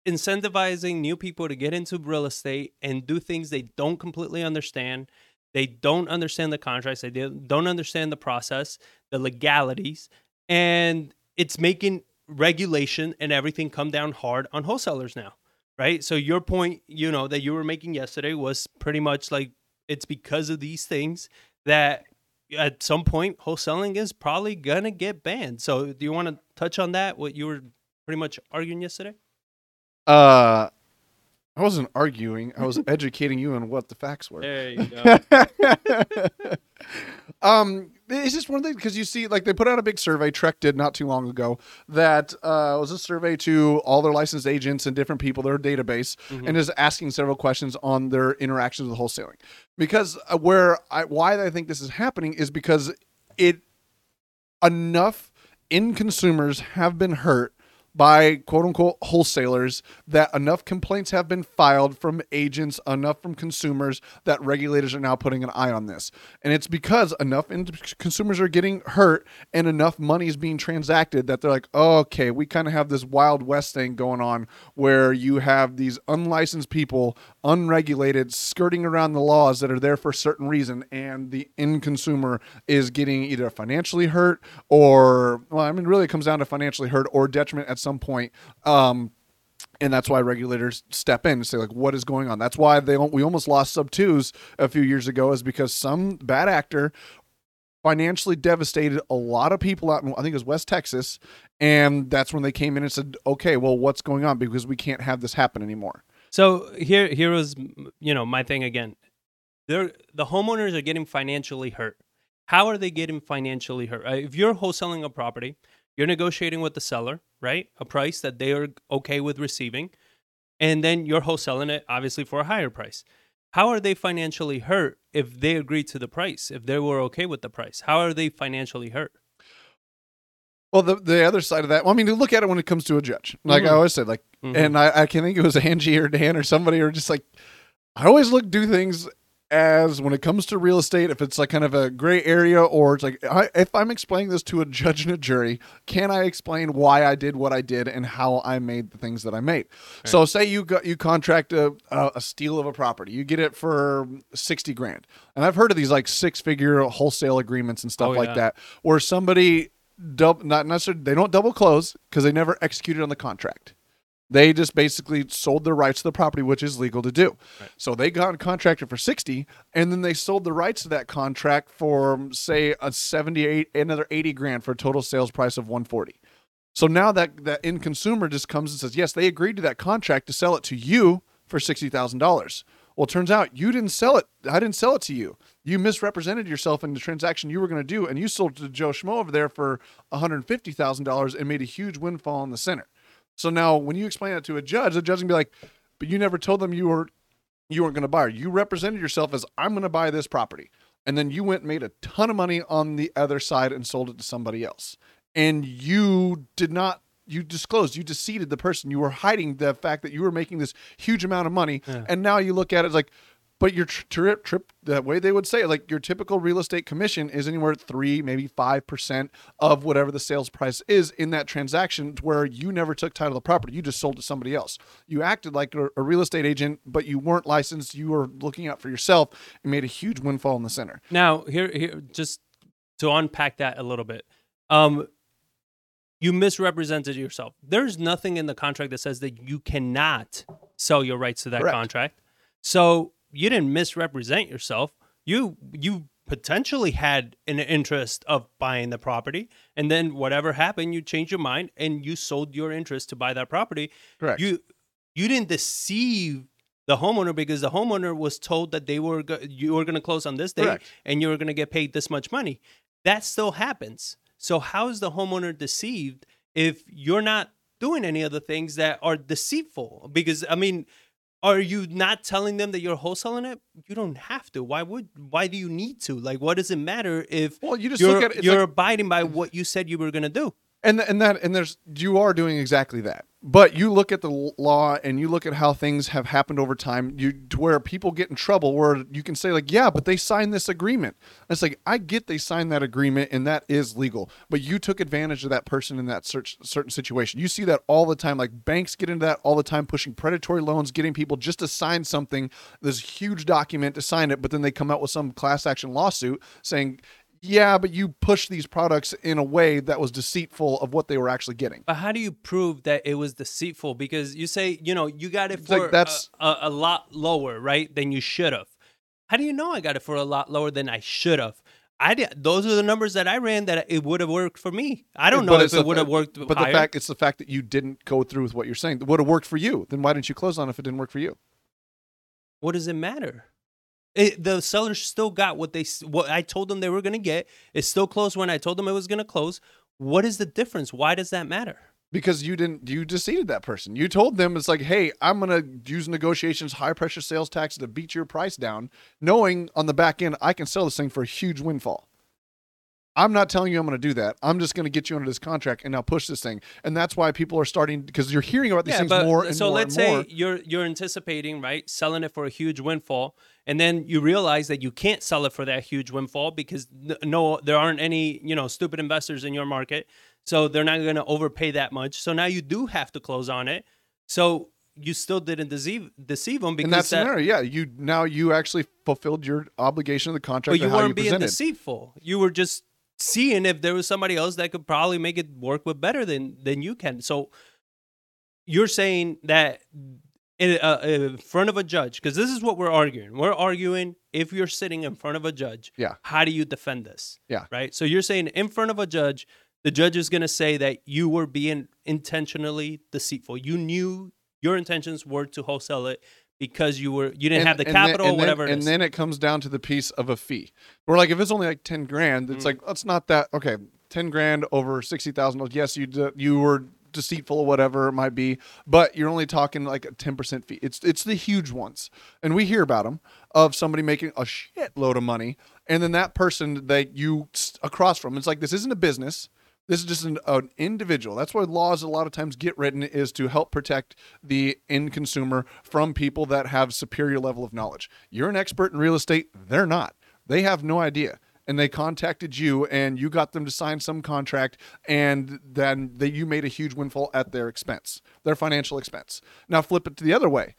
incentivizing new people to get into real estate and do things they don't completely understand. They don't understand the contracts. They don't understand the process, the legalities, and it's making regulation and everything come down hard on wholesalers now, right? So your point, you know, that you were making yesterday was pretty much like it's because of these things that at some point wholesaling is probably gonna get banned. So do you want to touch on that? What you were pretty much arguing yesterday? Uh, I wasn't arguing. I was educating you on what the facts were. There you go. um, it's just one thing because you see, like they put out a big survey. TREC did not too long ago. That uh, was a survey to all their licensed agents and different people, their database, Mhm. and is asking several questions on their interactions with wholesaling. Because uh, where I why I think this is happening is because it enough in consumers have been hurt by quote unquote wholesalers that enough complaints have been filed from agents, enough from consumers that regulators are now putting an eye on this. And it's because enough in- consumers are getting hurt and enough money is being transacted that they're like, oh, okay, we kind of have this Wild West thing going on where you have these unlicensed people, unregulated, skirting around the laws that are there for a certain reason. And the end consumer is getting either financially hurt or, well, I mean, really it comes down to financially hurt or detriment at some point. Um, and that's why regulators step in and say like what is going on that's why they we almost lost sub twos a few years ago is because some bad actor financially devastated a lot of people out in i think it was west texas and that's when they came in and said okay well what's going on because we can't have this happen anymore So here, here was, you know, my thing again. They're, the homeowners are getting financially hurt. How are they getting financially hurt? Uh, If you're wholesaling a property, you're negotiating with the seller, right? A price that they are okay with receiving, and then you're wholesaling it obviously for a higher price. How are they financially hurt if they agreed to the price? If they were okay with the price, how are they financially hurt? well the, the other side of that well i mean you look at it when it comes to a judge like i Mhm. always said like Mhm. and I, I can think it was Angie or Dan or somebody or just like I always look do things as when it comes to real estate if it's like kind of a gray area or it's like I, if I'm explaining this to a judge and a jury can I explain why I did what I did and how I made the things that I made? So say you got you contract a, a a steal of a property you get it for 60 grand and I've heard of these like six figure wholesale agreements and stuff Oh, like yeah. that where somebody dub not necessarily they don't double close because they never executed on the contract they just basically sold their rights to the property, which is legal to do. Right. So they got contracted for 60 and then they sold the rights to that contract for say a 78 another 80 grand for a total sales price of 140. So now that that end consumer just comes and says, "Yes, they agreed to that contract to sell it to you for $60,000." Well, it turns out you didn't sell it. I didn't sell it to you. You misrepresented yourself in the transaction you were going to do, and you sold it to Joe Schmo over there for $150,000 and made a huge windfall in the center. So now, when you explain that to a judge, the judge can be like, "But you never told them you were you weren't going to buy. It. You represented yourself as I'm going to buy this property, and then you went and made a ton of money on the other side and sold it to somebody else, and you did not." You disclosed, you deceived the person. You were hiding the fact that you were making this huge amount of money, Yeah. and now you look at it like, but your trip, trip, the way they would say it, like your typical real estate commission is anywhere at three, maybe five percent of whatever the sales price is in that transaction, where you never took title of the property, you just sold to somebody else. You acted like a, a real estate agent, but you weren't licensed. You were looking out for yourself and made a huge windfall in the center. Now, here, here, just to unpack that a little bit, um, you misrepresented yourself. There's nothing in the contract that says that you cannot sell your rights to that Correct. contract. So you didn't misrepresent yourself. You you potentially had an interest of buying the property, and then whatever happened, you changed your mind and you sold your interest to buy that property. Correct. You you didn't deceive the homeowner because the homeowner was told that they were go- you were going to close on this day Correct. and you were going to get paid this much money. That still happens. So how is the homeowner deceived if you're not doing any of the things that are deceitful? Because I mean, are you not telling them that you're wholesaling it? You don't have to. Why would? Why do you need to? Like, what does it matter if Well, you just you're, look at it. You're like- abiding by mm. what you said you were going to do? And and that and there's you are doing exactly that But you look at the law and you look at how things have happened over time, you to where people get in trouble where you can say like, yeah, but they signed this agreement. And it's like I get they signed that agreement and that is legal, but you took advantage of that person in that search, certain situation. You see that all the time. Like banks get into that all the time, pushing predatory loans, getting people just to sign something, this huge document to sign it, but then they come out with some class action lawsuit saying. Yeah, but you pushed these products in a way that was deceitful of what they were actually getting. But how do you prove that it was deceitful? Because you say, you know, you got it for like that's- a, a, a lot lower, right, than you should have. How do you know I got it for a lot lower than I should have? I did. Those are the numbers that I ran that it would have worked for me. I don't know But if it would have worked. But higher. the fact it's the fact that you didn't go through with what you're saying. It would have worked for you. Then why didn't you close on it if it didn't work for you? what does it matter? It, the sellers still got what they what I told them they were going to get. It still closed when I told them it was going to close. What is the difference? Why does that matter? Because you didn't you deceived that person. You told them it's like, hey, I'm gonna use negotiations, high pressure sales tax to beat your price down, knowing on the back end I can sell this thing for a huge windfall. I'm not telling you I'm going to do that. I'm just going to get you under this contract and now push this thing. And that's why people are starting because you're hearing about these things more and so more So let's say more. you're you're anticipating right selling it for a huge windfall, and then you realize that you can't sell it for that huge windfall because no, there aren't any you know stupid investors in your market, so they're not going to overpay that much. So now you do have to close on it. So you still didn't deceive deceive them because in that that, scenario, yeah, you now you actually fulfilled your obligation of the contract. but you weren't you being presented. deceitful. You were just seeing if there was somebody else that could probably make it work with better than than you can. So you're saying that in, uh, in front of a judge, because this is what we're arguing. We're arguing if you're sitting in front of a judge, Yeah. how do you defend this? Yeah. Right. So you're saying in front of a judge, the judge is going to say that you were being intentionally deceitful. You knew your intentions were to wholesale it because you were you didn't And- have the and then- capital, and then- whatever. and then it comes down to the piece of a fee. We're like, if it's only like ten grand, Mm. it's like that's not that okay. Ten grand over sixty thousand. Yes, you d- you were deceitful or whatever it might be, but you're only talking like a ten percent fee. It's it's the huge ones, and we hear about them of somebody making a shitload of money, and then that person that you across from. It's like this isn't a business. This is just an, an individual. That's why laws a lot of times get written is to help protect the end consumer from people that have superior level of knowledge. You're an expert in real estate. They're not. They have no idea. And they contacted you and you got them to sign some contract and then they, you made a huge windfall at their expense, their financial expense. Now flip it to the other way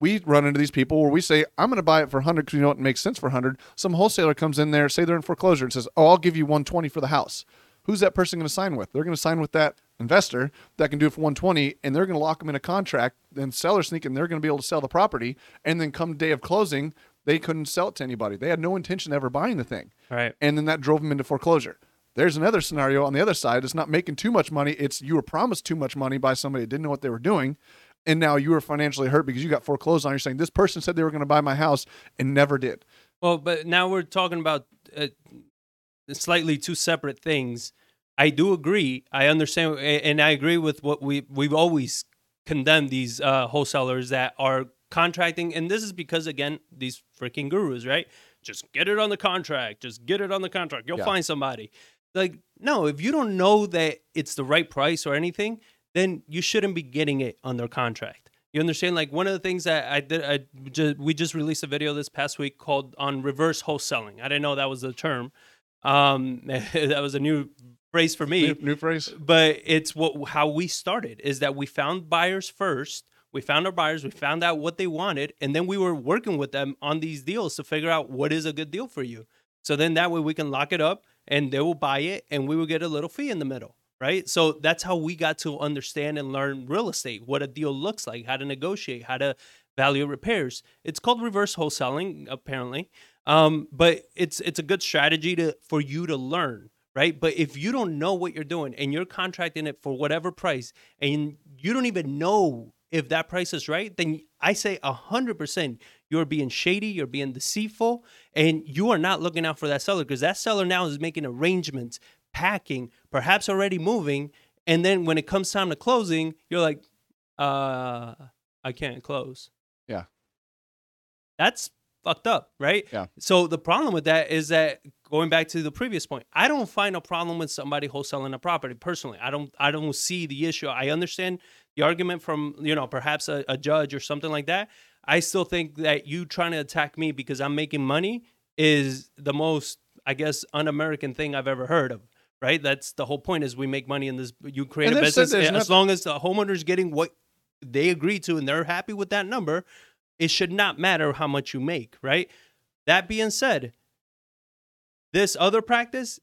we run into these people where we say, I'm going to buy it for 100 because you know what makes sense for 100. Some wholesaler comes in there, say they're in foreclosure, and says, Oh, I'll give you 120 for the house. Who's that person going to sign with? They're going to sign with that investor that can do it for 120, and they're going to lock them in a contract. Then sellers thinking they're going to be able to sell the property, and then come day of closing, they couldn't sell it to anybody. They had no intention of ever buying the thing, right. and then that drove them into foreclosure. There's another scenario on the other side. It's not making too much money. It's you were promised too much money by somebody that didn't know what they were doing, and now you were financially hurt because you got foreclosed on. You're saying this person said they were going to buy my house and never did. Well, but now we're talking about uh, slightly two separate things. I do agree. I understand, and I agree with what we we've always condemned these uh, wholesalers that are contracting, and this is because again, these freaking gurus, right? Just get it on the contract. Just get it on the contract. You'll Yeah. find somebody. Like, no, if you don't know that it's the right price or anything, then you shouldn't be getting it on their contract. You understand? Like one of the things that I did, I just, we just released a video this past week called on reverse wholesaling. I didn't know that was the term. Um, that was a new phrase for me New, new phrase. but it's what how we started is that we found buyers first we found our buyers we found out what they wanted and then we were working with them on these deals to figure out what is a good deal for you. So then that way we can lock it up and they will buy it and we will get a little fee in the middle right? So that's how we got to understand and learn real estate what a deal looks like how to negotiate how to value repairs. It's called reverse wholesaling apparently um, but it's it's a good strategy to for you to learn right? But if you don't know what you're doing and you're contracting it for whatever price and you don't even know if that price is right, then I say 100% you're being shady, you're being deceitful, and you are not looking out for that seller because that seller now is making arrangements, packing, perhaps already moving. And then when it comes time to closing, you're like, uh, I can't close. Yeah. That's fucked up, right? Yeah. So the problem with that is that going back to the previous point, I don't find a problem with somebody wholesaling a property personally. I don't I don't see the issue. I understand the argument from you know perhaps a, a judge or something like that, I still think that you trying to attack me because I'm making money is the most, I guess, un-American thing I've ever heard of. Right? That's the whole point. Is we make money in this. You create And a business there's eh, as nothing- long as the homeowner's getting what they agree to and they're happy with that number. It should not matter how much you make. Right? That being said, this other practice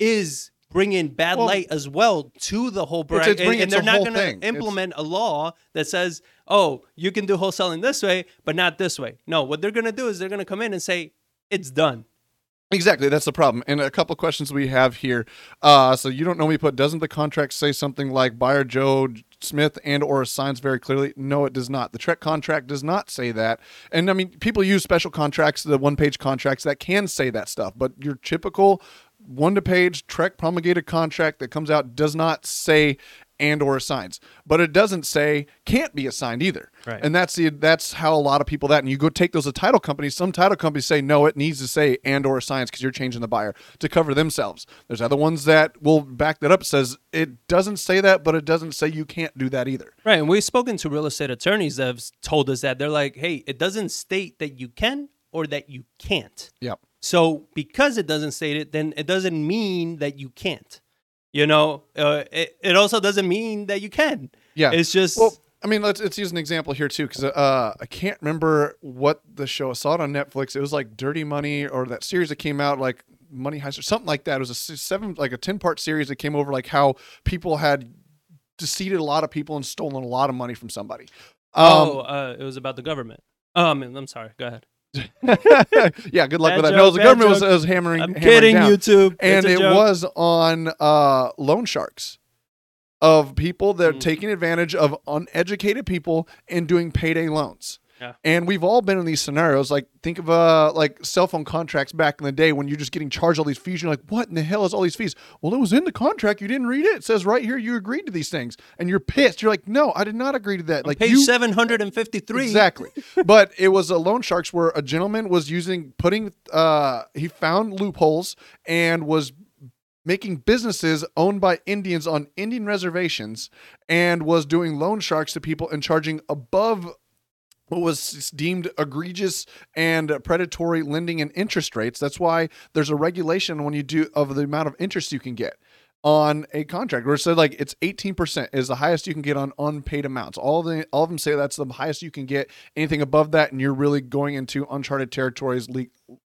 is bringing bad Well, light as well to the whole it's practice, and, bringing- and it's they're not going to thing. It's- implement a law that says, "Oh, you can do wholesaling this way, but not this way." No, what they're going to do is they're going to come in and say, "It's done." Exactly, that's the problem. And a couple questions we have here. Uh, so you don't know me but doesn't the contract say something like buyer Joe Smith and or assigns very clearly? No, it does not. The TREC contract does not say that. And I mean, people use special contracts, the one page contracts that can say that stuff, but your typical one to page TREC promulgated contract that comes out does not say and or assigns, but it doesn't say can't be assigned either. Right. And that's the that's how a lot of people that and you go take those to title companies. Some title companies say no, it needs to say and or assigns because you're changing the buyer to cover themselves. There's other ones that will back that up. Says it doesn't say that, but it doesn't say you can't do that either. Right, and we've spoken to real estate attorneys that have told us that they're like, "Hey, it doesn't state that you can or that you can't." Yep. So because it doesn't state it, then it doesn't mean that you can't. You know, uh, it, it also doesn't mean that you can. Yeah. It's just Well, I mean, let's let's use an example here too, because uh, I can't remember what the show. I saw it on Netflix. It was like Dirty Money or that series that came out like Money Heist or something like that. It was a seven like a ten part series that came over like how people had deceived a lot of people and stolen a lot of money from somebody. oh, Um, uh, it was about the government. Um, I'm sorry. Go ahead. yeah, good luck Bad with that. joke, no, the government was, was hammering. I'm hammering kidding, down. YouTube. and it joke. was on uh, loan sharks of people that are Mm. taking advantage of uneducated people and doing payday loans. Yeah. And we've all been in these scenarios. Like think of uh like cell phone contracts back in the day when you're just getting charged all these fees. You're like, what in the hell is all these fees? Well, it was in the contract. You didn't read it. It says right here you agreed to these things, and you're pissed. You're like, no, I did not agree to that. like page you, 753. Exactly. but it was a loan sharks where a gentleman was using putting uh he found loopholes and was making businesses owned by Indians on Indian reservations and was doing loan sharks to people and charging above what was deemed egregious and predatory lending and interest rates. That's why there's a regulation when you do of the amount of interest you can get on a contract where said like it's 18% is the highest you can get on unpaid amounts. All the all of them say that's the highest you can get. Anything above that and you're really going into uncharted territories le-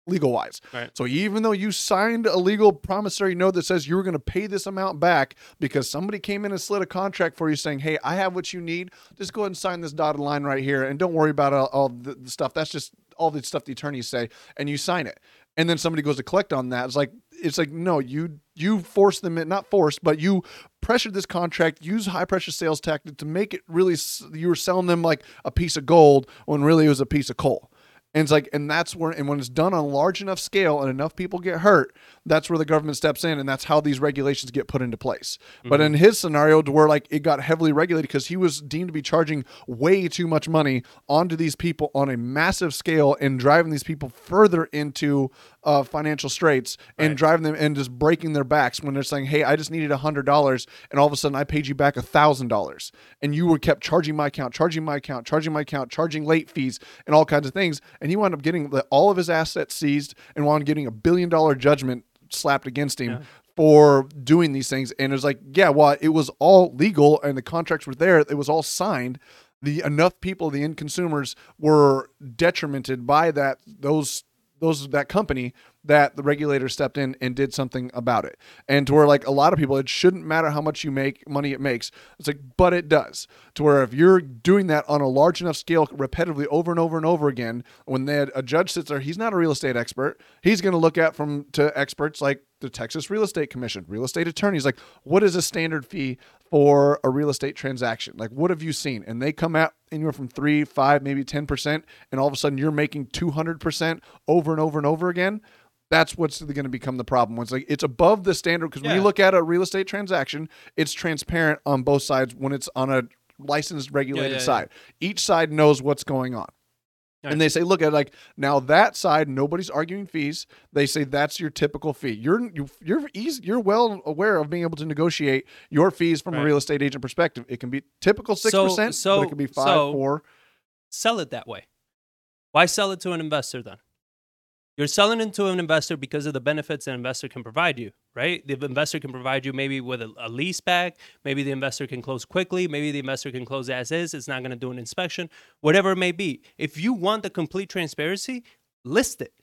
legal wise. Right. So even though you signed a legal promissory note that says you were going to pay this amount back because somebody came in and slid a contract for you saying, "Hey, I have what you need. Just go ahead and sign this dotted line right here and don't worry about all, all the, the stuff. That's just all the stuff the attorneys say and you sign it." And then somebody goes to collect on that. It's like it's like no, you you forced them in, not forced, but you pressured this contract, use high pressure sales tactic to make it really you were selling them like a piece of gold when really it was a piece of coal. And it's like, and that's where, and when it's done on a large enough scale and enough people get hurt, that's where the government steps in, and that's how these regulations get put into place. But in mhm. his scenario, to where like it got heavily regulated because he was deemed to be charging way too much money onto these people on a massive scale and driving these people further into uh, financial straits and Right. driving them and just breaking their backs when they're saying, "Hey, I just needed a hundred dollars," and all of a sudden I paid you back a thousand dollars, and you were kept charging my account, charging my account, charging my account, charging late fees, and all kinds of things, and he wound up getting the, all of his assets seized and wound up getting a billion dollar judgment slapped against him. Yeah. For doing these things, and it was like, yeah, well, it was all legal, and the contracts were there. It was all signed. The enough people, the end consumers, were detrimented by that. Those those that company that the regulator stepped in and did something about it. And to where like a lot of people, it shouldn't matter how much you make money it makes. It's like, but it does. To where if you're doing that on a large enough scale repetitively over and over and over again, when they had, a judge sits there, he's not a real estate expert. He's going to look at from to experts like the Texas Real Estate Commission, real estate attorneys, like what is a standard fee for a real estate transaction? Like what have you seen? And they come out anywhere from three, five, maybe ten percent, and all of a sudden you're making two hundred percent over and over and over again. That's what's going to become the problem. It's like it's above the standard because when you look at a real estate transaction, it's transparent on both sides when it's on a licensed regulated yeah, yeah. side. Each side knows what's going on. Right. And they say, look at like now that side, nobody's arguing fees. They say that's your typical fee. You're you, you're easy, you're well aware of being able to negotiate your fees from Right. a real estate agent perspective. It can be typical six So- percent, so- but it can be five, so- four. Sell it that way. Why sell it to an investor then? You're selling into an investor because of the benefits an investor can provide you, right? The investor can provide you maybe with a, a lease back. Maybe the investor can close quickly. Maybe the investor can close as is. It's not going to do an inspection, whatever it may be. If you want the complete transparency, list it.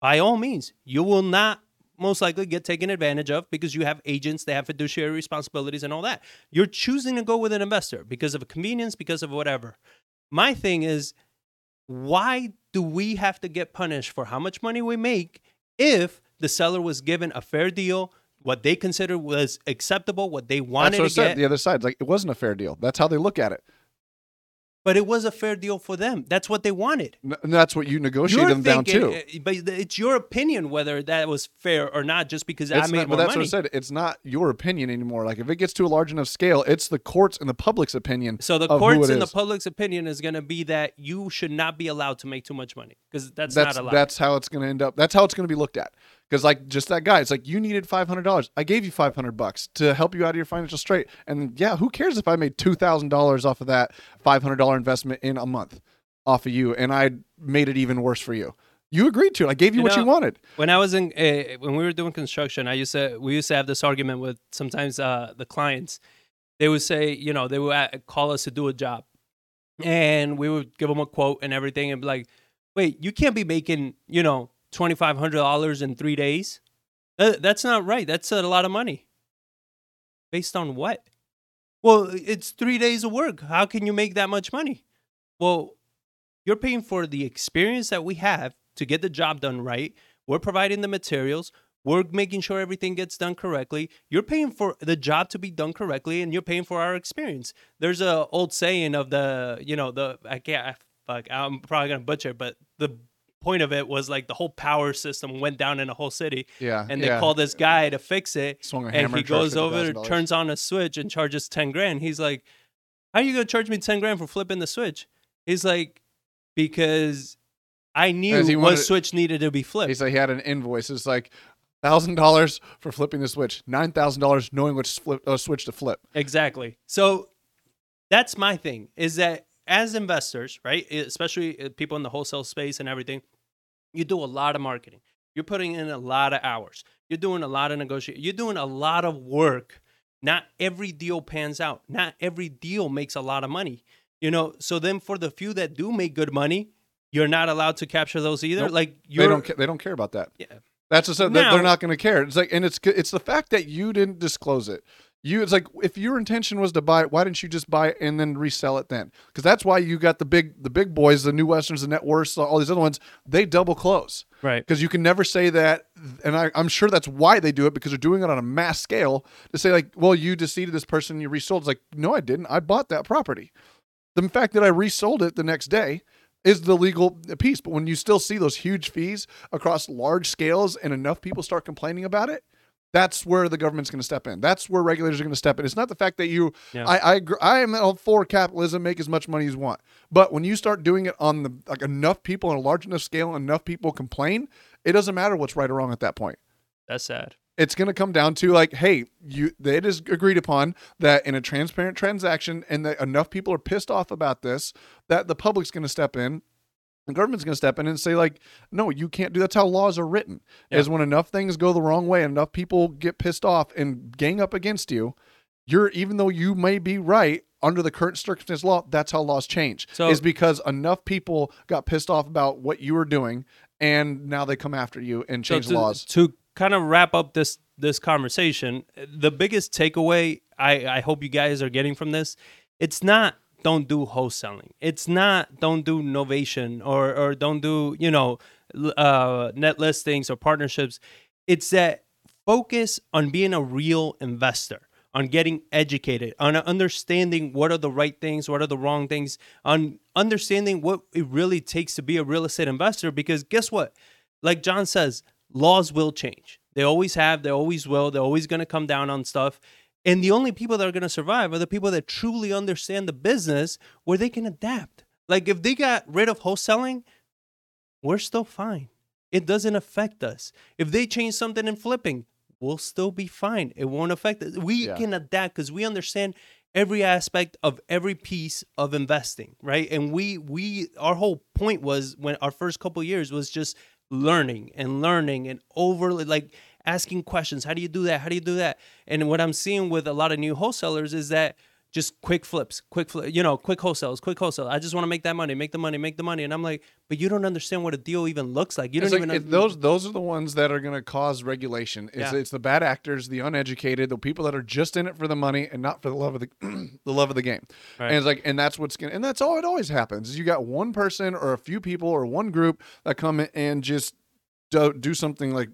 By all means, you will not most likely get taken advantage of because you have agents, they have fiduciary responsibilities and all that. You're choosing to go with an investor because of convenience, because of whatever. My thing is, why do we have to get punished for how much money we make if the seller was given a fair deal, what they considered was acceptable, what they wanted That's what I said. get, The other side's like it wasn't a fair deal. That's how they look at it. But it was a fair deal for them. That's what they wanted. And that's what you negotiate them down to. uh, but it's your opinion whether that was fair or not, just because I made not, more but that's money. what I said. It's not your opinion anymore. Like if it gets to a large enough scale, it's the courts and the public's opinion. So the courts and the public's opinion is going to be that you should not be allowed to make too much money because that's, that's not allowed. that's how it's going to end up. That's how it's going to be looked at. Because like just that guy, it's like you needed five hundred dollars. I gave you five hundred bucks to help you out of your financial strait And yeah, who cares if I made two thousand dollars off of that five hundred dollar investment in a month off of you, and I made it even worse for you. You agreed to it. I gave you, You what you wanted. when I was in uh, when we were doing construction, I used to we used to have this argument with sometimes uh, the clients. They would say, you know, they would uh, call us to do a job, and we would give them a quote and everything, and be like, "Wait, you can't be making you know twenty five hundred dollars in three days. That, that's not right. That's a lot of money. Based on what? Well, it's three days of work. How can you make that much money? Well, you're paying for the experience that we have to get the job done right. We're providing the materials. We're making sure everything gets done correctly. You're paying for the job to be done correctly, and you're paying for our experience. There's a old saying of the, you know, the I can't, I, fuck, I'm probably gonna butcher, but the point of it was like the whole power system went down in a whole city, Yeah. and they yeah. call this guy to fix it Swung a and hammer he goes over, turns on a switch, and charges ten grand. He's like, "How are you gonna charge me ten grand for flipping the switch?" He's like, "Because I knew he what switch needed to be flipped." He said he had an invoice. It's like thousand dollars for flipping the switch, nine thousand dollars knowing which flip, uh, switch to flip. Exactly. So that's my thing is that as investors, right, especially uh, people in the wholesale space and everything, you do a lot of marketing. You're putting in a lot of hours. You're doing a lot of negotiation. You're doing a lot of work. Not every deal pans out. Not every deal makes a lot of money. You know, so then for the few that do make good money, you're not allowed to capture those either. Nope. Like They don't. ca- They don't care about that. Yeah. That's just they're, they're not going to care. It's like, and it's it's the fact that you didn't disclose it. You, it's like if your intention was to buy it, why didn't you just buy it and then resell it then? Because that's why you got the big the big boys, the New Westerns, the Net Worths, all these other ones. They double close right. because you can never say that. And I, I'm sure that's why they do it because they're doing it on a mass scale to say like, well, you deceived this person, you resold. It's like, no, I didn't. I bought that property. The fact that I resold it the next day is the legal piece. But when you still see those huge fees across large scales and enough people start complaining about it, that's where the government's going to step in. That's where regulators are going to step in. It's not the fact that you, Yeah. I, I, agree, I am all for capitalism, make as much money as you want. But when you start doing it on the like enough people on a large enough scale, enough people complain, it doesn't matter what's right or wrong at that point That's sad. it's going to come down to like hey you it is agreed upon that in a transparent transaction and that enough people are pissed off about this that the public's going to step in the government's going to step in and say like no you can't do that's how laws are written Yeah. is when enough things go the wrong way and enough people get pissed off and gang up against you you're even though you may be right under the current circumstance law that's how laws change So- is because enough people got pissed off about what you were doing and now they come after you and change to, laws To kind of wrap up this this conversation, the biggest takeaway I, I hope you guys are getting from this, it's not don't do wholesaling. It's not don't do novation or or don't do you know uh, net listings or partnerships. It's that focus on being a real investor on getting educated on understanding what are the right things what are the wrong things on understanding what it really takes to be a real estate investor because guess what like john says laws will change they always have they always will they're always going to come down on stuff and the only people that are going to survive are the people that truly understand the business where they can adapt like if they got rid of wholesaling we're still fine. It doesn't affect us. If they change something in flipping, we'll still be fine. It won't affect us. We Yeah. can adapt because we understand every aspect of every piece of investing, right? And we we our whole point was when our first couple years was just learning and learning and overly like asking questions. How do you do that? How do you do that? And what I'm seeing with a lot of new wholesalers is that just quick flips, quick flip, you know, quick wholesales, quick wholesale. I just want to make that money, make the money, make the money. And I'm like, but you don't understand what a deal even looks like. You It's don't like, even it- those those are the ones that are going to cause regulation. It's, Yeah. it's the bad actors, the uneducated, the people that are just in it for the money and not for the love of the the love of the game. Right. And it's like, and that's what's to And that's all it always happens. Is you got one person or a few people or one group that come in and just do, do something like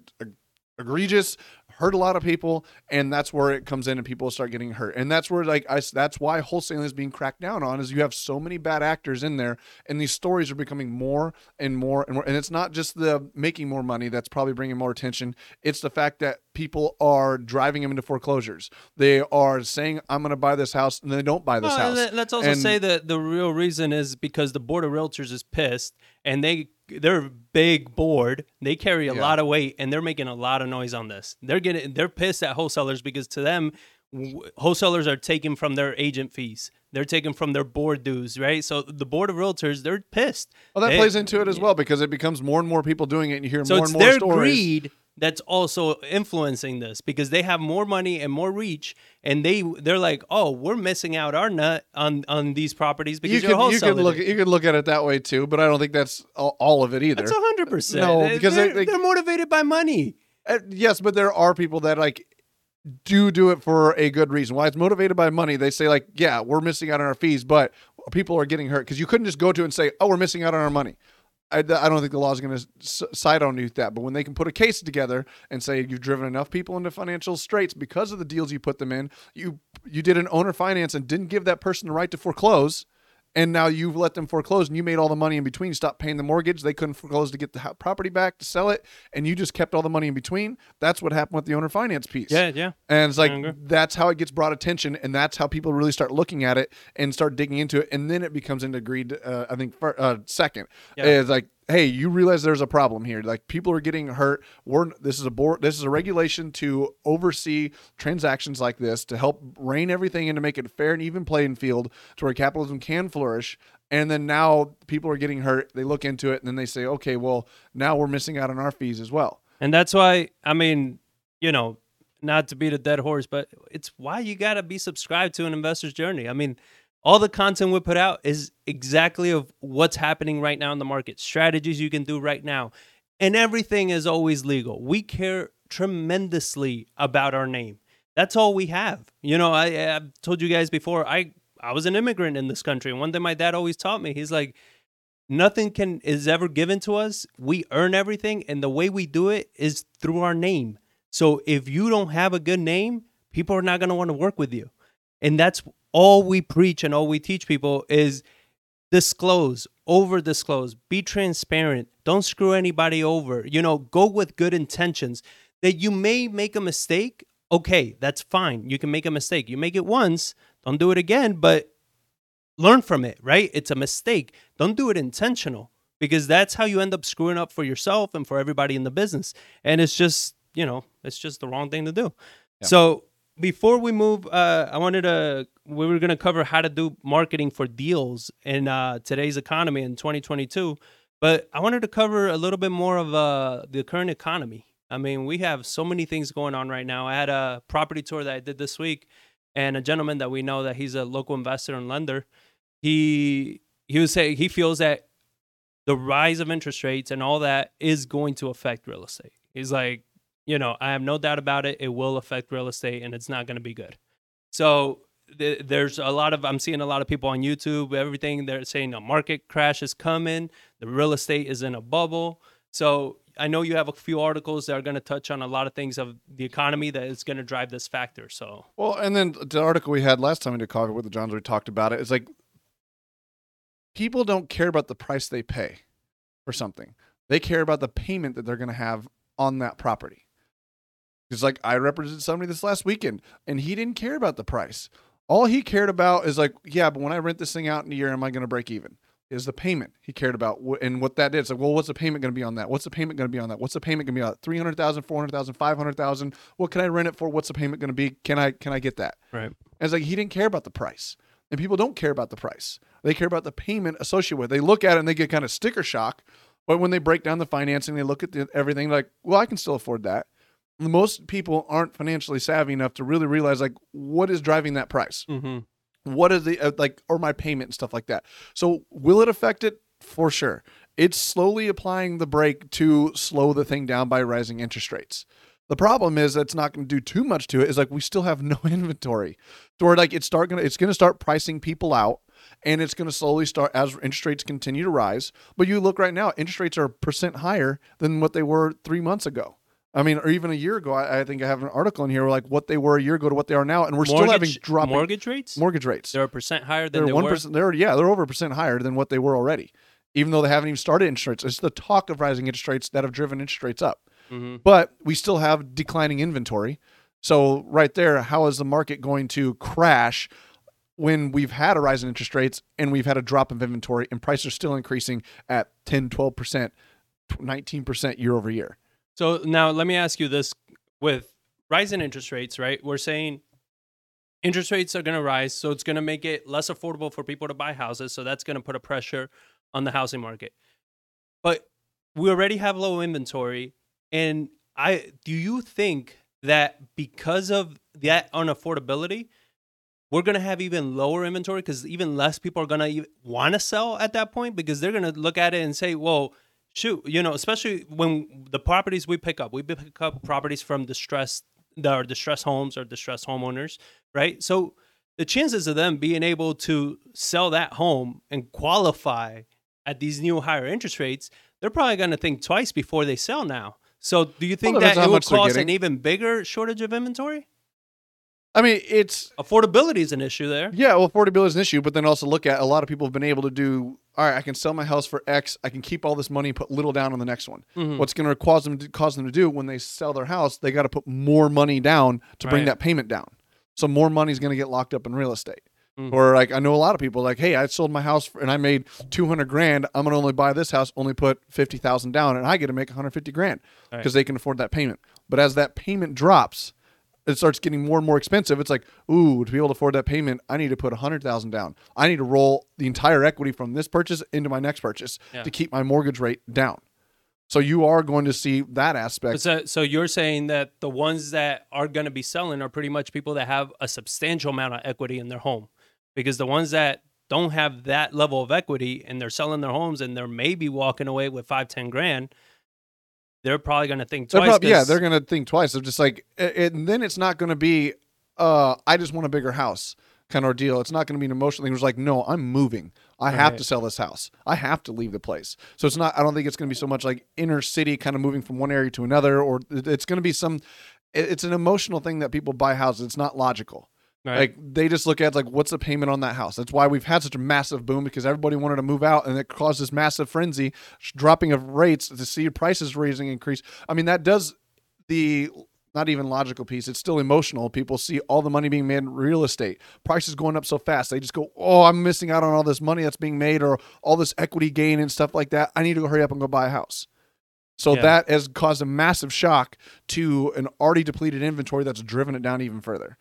egregious, hurt a lot of people, and that's where it comes in and people start getting hurt. And that's where like I, that's why wholesaling is being cracked down on. Is you have so many bad actors in there, and these stories are becoming more and more and more. And it's not just the making more money that's probably bringing more attention. It's the fact that people are driving them into foreclosures. They are saying, "I'm going to buy this house," and they don't buy this Well, house. let- Let's also And- say that the real reason is because the board of realtors is pissed and they they're a big board. They carry a Yeah. lot of weight and they're making a lot of noise on this. They're getting they're pissed at wholesalers because to them wholesalers are taking from their agent fees. They're taking from their board dues, right? So the board of realtors, they're pissed. Well, that They- plays into it as well because it becomes more and more people doing it, and you hear So more and more their stories. greed that's also influencing this because they have more money and more reach, and they they're like, oh, we're missing out our nut on on these properties because You you're could, you could look it. at, you could look at it that way too, but I don't think that's all, of it either. That's hundred percent. No, because they- they're, they- they're motivated by money. Uh, yes, but there are people that like do do it for a good reason. Why it's motivated by money, they say like, yeah, we're missing out on our fees, but people are getting hurt because you couldn't just go to and say, oh, we're missing out on our money. I, I don't think the law is going to side on you that, but when they can put a case together and say you've driven enough people into financial straits because of the deals you put them in, you you did an owner finance and didn't give that person the right to foreclose, and now you've let them foreclose and you made all the money in between. stop paying the mortgage. They couldn't foreclose to get the property back to sell it, and you just kept all the money in between. That's what happened with the owner finance piece. Yeah, yeah. And it's like that's how it gets brought attention, and that's how people really start looking at it and start digging into it, and then it becomes into greed. Uh, I think uh, second Yeah. is like, hey, you realize there's a problem here. Like people are getting hurt. We're this is a board. This is a regulation to oversee transactions like this to help rein everything in to make it a fair and even playing field to where capitalism can flourish. And then now people are getting hurt. They look into it and then they say, okay, well now we're missing out on our fees as well. And that's why, I mean, you know, not to beat a dead horse, but it's why you got to be subscribed to an investor's journey. I mean, all the content we put out is exactly of what's happening right now in the market, strategies you can do right now. And everything is always legal. We care tremendously about our name. That's all we have. You know, I, I've told you guys before, I, I was an immigrant in this country. And one thing my dad always taught me, he's like, nothing can is ever given to us we earn everything and the way we do it is through our name so if you don't have a good name people are not going to want to work with you and that's all we preach and all we teach people is disclose over disclose be transparent don't screw anybody over you know go with good intentions that you may make a mistake okay that's fine you can make a mistake you make it once don't do it again but learn from it, right? It's a mistake. Don't do it intentional because that's how you end up screwing up for yourself and for everybody in the business. And it's just, you know, it's just the wrong thing to do. So before we move, uh, I wanted to, we were going to cover how to do marketing for deals in uh, today's economy in 2022. But I wanted to cover a little bit more of uh, the current economy. I mean, we have so many things going on right now. I had a property tour that I did this week, and a gentleman that we know that he's a local investor and lender he he was saying he feels that the rise of interest rates and all that is going to affect real estate. He's like, you know, I have no doubt about it. It will affect real estate, and it's not going to be good. So th- there's a lot of I'm seeing a lot of people on YouTube, everything they're saying a market crash is coming. The real estate is in a bubble. So I know you have a few articles that are going to touch on a lot of things of the economy that is going to drive this factor. So Well, and then the article we had last time did coffee with the Johns, we talked about it. It's like people don't care about the price they pay for something; they care about the payment that they're going to have on that property. It's like I represented somebody this last weekend, and he didn't care about the price. All he cared about is like, yeah, but when I rent this thing out in a year, am I going to break even? is the payment he cared about and what that is. Like, well, what's the payment going to be on that? What's the payment going to be on that? What's the payment going to be on that? 300,000, 400,000, 500,000. What can I rent it for? What's the payment going to be? Can I can I get that? Right. And it's like he didn't care about the price. And people don't care about the price. They care about the payment associated with it. They look at it and they get kind of sticker shock. But when they break down the financing, they look at the, everything like, well, I can still afford that. Most people aren't financially savvy enough to really realize like what is driving that price? Mm-hmm. what is the uh, like or my payment and stuff like that. So will it affect it? For sure. It's slowly applying the brake to slow the thing down by rising interest rates. The problem is that's not going to do too much to it. is like we still have no inventory so we're like it's start gonna it's going to start pricing people out and it's going to slowly start as interest rates continue to rise. But you look right now interest rates are a percent higher than what they were three months ago I mean, or even a year ago, I, I think I have an article in here like what they were a year ago to what they are now, and we're still having dropping mortgage rates. mortgage rates. They're a percent higher than They're one were. percent. They're yeah, they're over a percent higher than what they were already, even though they haven't even started interest rates. It's the talk of rising interest rates that have driven interest rates up. Mm-hmm. But we still have declining inventory. So right there, how is the market going to crash when we've had a rise in interest rates and we've had a drop of inventory and prices are still increasing at 10, 12 percent, 19 percent year over year? So now let me ask you this: with rising interest rates, right? We're saying interest rates are going to rise, so it's going to make it less affordable for people to buy houses. So that's going to put a pressure on the housing market. But we already have low inventory, and I do you think that because of that unaffordability, we're going to have even lower inventory because even less people are going to want to sell at that point because they're going to look at it and say, well, shoot, you know, especially when the properties we pick up, we pick up properties from distressed, that are distressed homes or distressed homeowners, right? So the chances of them being able to sell that home and qualify at these new higher interest rates, they're probably going to think twice before they sell now. So do you think depends that it will cause an even bigger shortage of inventory? I mean, it's Affordability is an issue there. yeah, well, affordability is an issue, but then also look at a lot of people have been able to do. All right, I can sell my house for X. I can keep all this money and put little down on the next one. Mhm. What's going to cause them to cause them to do when they sell their house? They got to put more money down to bring Right. that payment down. So more money is going to get locked up in real estate. Mhm. Or like I know a lot of people like, hey, I sold my house for, and I made two hundred grand. I'm going to only buy this house, only put fifty thousand down, and I get to make one hundred fifty grand Right. because they can afford that payment. But as that payment drops, it starts getting more and more expensive. It's like, ooh, to be able to afford that payment, I need to put a hundred thousand down. I need to roll the entire equity from this purchase into my next purchase Yeah. to keep my mortgage rate down. So you are going to see that aspect. So, so you're saying that the ones that are going to be selling are pretty much people that have a substantial amount of equity in their home, because the ones that don't have that level of equity and they're selling their homes and they're maybe walking away with five, ten grand, they're probably going to think They're twice. yeah, they're going to think twice. They're just like, and then it's not going to be, uh, I just want a bigger house kind of ordeal. It's not going to be an emotional thing. It's like, no, I'm moving. I have Right. to sell this house. I have to leave the place. So it's not. I don't think it's going to be so much like inner city kind of moving from one area to another, or it's going to be some. It's an emotional thing that people buy houses. It's not logical. Right. Like they just look at like what's the payment on that house. That's why we've had such a massive boom because everybody wanted to move out and it caused this massive frenzy, dropping of rates to see prices raising increase. I mean that does the not even logical piece. It's still emotional. People see all the money being made in real estate, prices going up so fast. They just go, "Oh, I'm missing out on all this money that's being made or all this equity gain and stuff like that. I need to go hurry up and go buy a house." So Yeah. that has caused a massive shock to an already depleted inventory that's driven it down even further.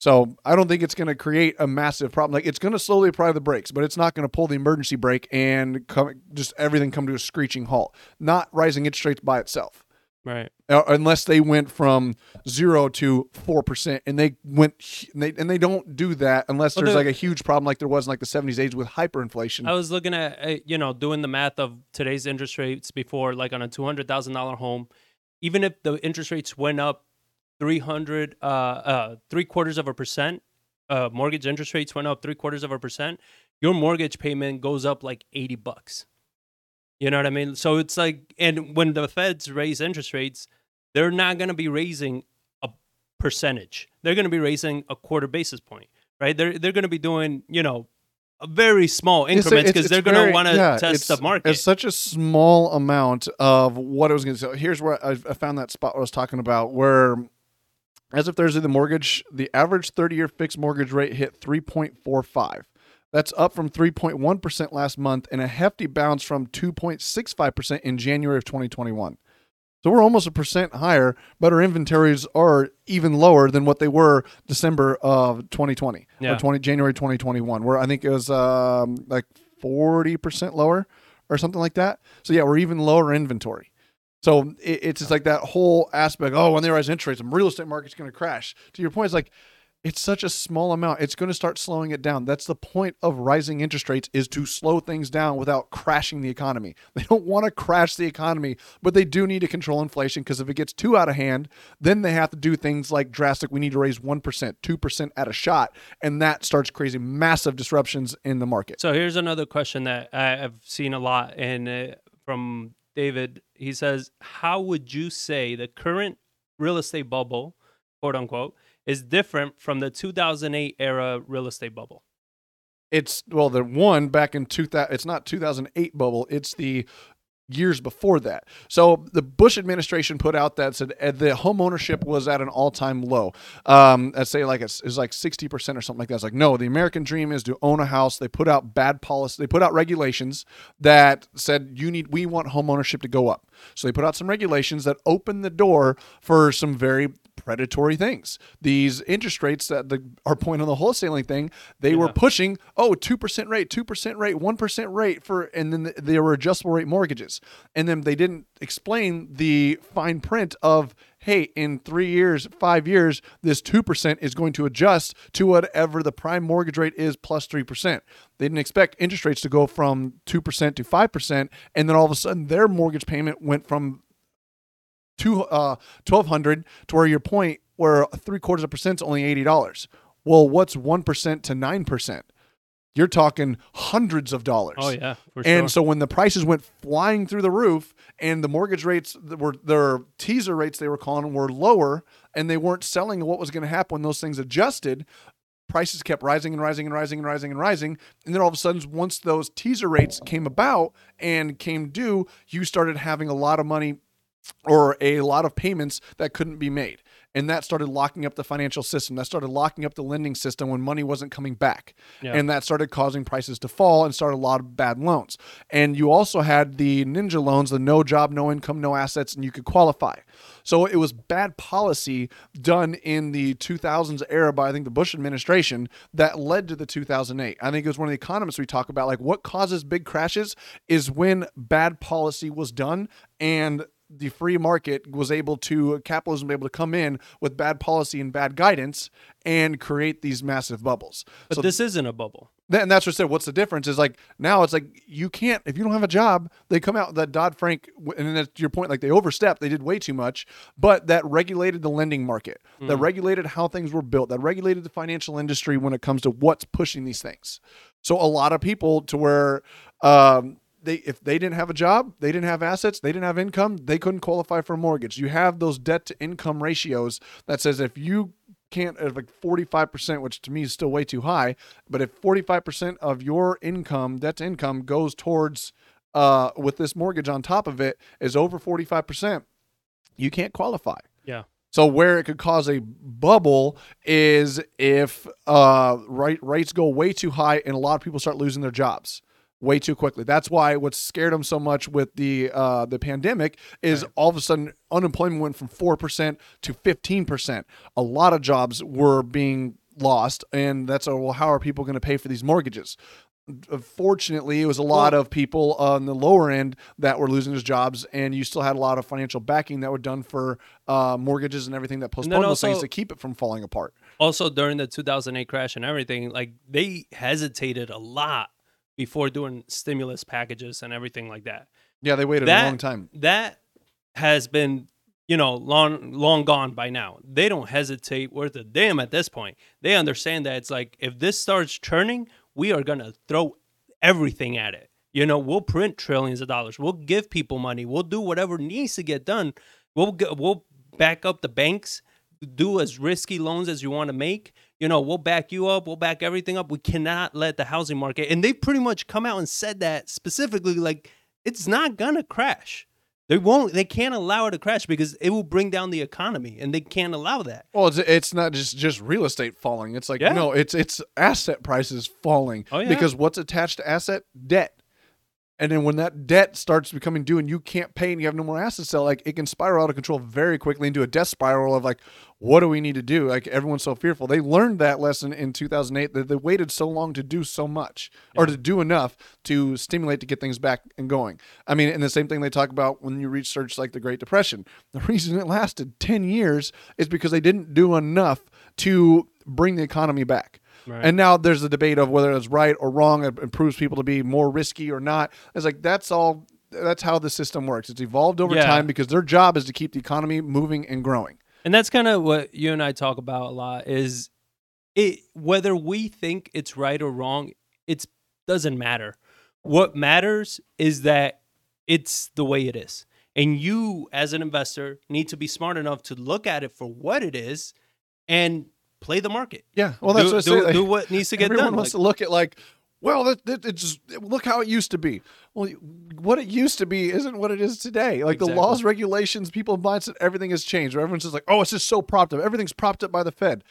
So I don't think it's going to create a massive problem. Like it's going to slowly apply the brakes, but it's not going to pull the emergency brake and come, just everything come to a screeching halt. Not rising interest rates by itself, right. uh, unless they went from zero to four percent, and they went and they, and they don't do that unless Well, there's the- like a huge problem like there was in like the '70s, '80s with hyperinflation. I was looking at, uh, you know, doing the math of today's interest rates before, like on a two hundred thousand dollar home. Even if the interest rates went up three hundred, uh, uh, three quarters of a percent, uh, mortgage interest rates went up three quarters of a percent. Your mortgage payment goes up like eighty bucks. You know what I mean? So it's like, and when the Feds raise interest rates, they're not going to be raising a percentage. They're going to be raising a quarter basis point, right? They're they're going to be doing, you know, a very small increments because they're going to want to yeah, test the market. It's such a small amount of what I was going to. say. here's where I, I found that spot I was talking about, where as of Thursday, the mortgage, the average 30-year fixed mortgage rate hit 3.45. That's up from 3.1% last month and a hefty bounce from 2.65% in January of 2021. So we're almost a percent higher, but our inventories are even lower than what they were December of 2020 Yeah. or 20 January 2021, where I think it was um, like 40% lower or something like that. So yeah, we're even lower inventory. So it, it's just like that whole aspect. Oh, when they rise interest rates, the real estate market's going to crash. To your point, it's like it's such a small amount. It's going to start slowing it down. That's the point of rising interest rates is to slow things down without crashing the economy. They don't want to crash the economy, but they do need to control inflation because if it gets too out of hand, then they have to do things like drastic. We need to raise 1%, 2% at a shot, and that starts creating massive disruptions in the market. So here's another question that I've seen a lot and uh, from David. He says, "How would you say the current real estate bubble, quote unquote, is different from the 2008 era real estate bubble?" It's well, the one back in 2000, it's not 2008 bubble, it's the years before that. So the Bush administration put out that said uh, the home ownership was at an all-time low. Um, let's say like it's, it's like 60% or something like that. It's like, no, the American dream is to own a house. They put out bad policy. They put out regulations that said you need, we want home ownership to go up. So they put out some regulations that opened the door for some very predatory things. These interest rates that the our point on the wholesaling thing, they were pushing oh 2% rate, 2% rate, 1% rate for and then they were adjustable rate mortgages. And then they didn't explain the fine print of hey, in 3 years, 5 years, this 2% is going to adjust to whatever the prime mortgage rate is plus 3%. They didn't expect interest rates to go from 2% to 5% and then all of a sudden their mortgage payment went from two uh twelve hundred to where your point where three quarters of a percent is only eighty dollars. Well, what's one percent to nine percent? You're talking hundreds of dollars. Oh yeah, for sure. And so when the prices went flying through the roof and the mortgage rates were their teaser rates they were calling were lower and they weren't selling what was going to happen when those things adjusted, prices kept rising and rising and rising and rising and rising. And then all of a sudden, once those teaser rates came about and came due, you started having a lot of money or a lot of payments that couldn't be made. And that started locking up the financial system. That started locking up the lending system when money wasn't coming back. Yeah. And that started causing prices to fall and started a lot of bad loans. And you also had the ninja loans, the no job, no income, no assets, and you could qualify. So it was bad policy done in the 2000s era by I think the Bush administration that led to the 2008. I think it was one of the economists we talk about like what causes big crashes is when bad policy was done and the free market was able to capitalism was able to come in with bad policy and bad guidance and create these massive bubbles. but so this isn't a bubble. Th- and that's what I said. What's the difference? Is like now it's like you can't if you don't have a job. They come out that Dodd Frank, and then that's your point. Like they overstepped. They did way too much, but that regulated the lending market. That regulated how things were built. That regulated the financial industry when it comes to what's pushing these things. So a lot of people to where. Um, they if they didn't have a job, they didn't have assets, they didn't have income, they couldn't qualify for a mortgage. You have those debt to income ratios that says if you can't at like 45%, which to me is still way too high, but if 45% of your income, debt to income goes towards uh with this mortgage on top of it is over 45%, you can't qualify. Yeah. So where it could cause a bubble is if uh right rates go way too high and a lot of people start losing their jobs way too quickly. That's why what scared them so much with the uh, the pandemic is all of a sudden unemployment went from four percent to fifteen percent. A lot of jobs were being lost, and that's a, well, how are people going to pay for these mortgages? Fortunately, it was a lot of people on the lower end that were losing their jobs, and you still had a lot of financial backing that were done for uh, mortgages and everything that postponed those things to keep it from falling apart. Also during the 2008 crash and everything, like they hesitated a lot before doing stimulus packages and everything like that. Yeah, they waited That- a long time. That has been, you know, long long gone by now. They don't hesitate worth a damn at this point. They understand that it's like if this starts churning, we are gonna throw everything at it. You know, we'll print trillions of dollars. We'll give people money. We'll do whatever needs to get done. We'll get, we'll back up the banks. Do as risky loans as you want to make. You know, we'll back you up. We'll back everything up. We cannot let the housing market. And they pretty much come out and said that specifically, like it's not gonna crash They won't. They can't allow it to crash because it will bring down the economy, and they can't allow that. Well, it's, it's not just just real estate falling. It's like Yeah. no, it's it's asset prices falling Oh, yeah. because what's attached to asset debt. And then when that debt starts becoming due and you can't pay and you have no more assets to sell, like it can spiral out of control very quickly into a death spiral of like, what do we need to do? Like everyone's so fearful. They learned that lesson in 2008 that they waited so long to do so much or to do enough to stimulate to get things back and going. I mean, and the same thing they talk about when you research like the Great Depression. The reason it lasted 10 years is because they didn't do enough to bring the economy back. Right. And now there's a debate of whether it's right or wrong. It improves people to be more risky or not. It's like that's all. That's how the system works. It's evolved over Yeah. time because their job is to keep the economy moving and growing. And that's kind of what you and I talk about a lot is it whether we think it's right or wrong, it doesn't matter. What matters is that it's the way it is. And you as an investor need to be smart enough to look at it for what it is and play the market. Yeah. Well, that's do, what I do, like, do what needs to get everyone done. wants Like, to look at like, well, that, that, it's look how it used to be. Well, what it used to be isn't what it is today. Like the laws, regulations, people mindset, everything has changed. Where everyone's just like, oh, it's just so propped up. Everything's propped up by the Fed.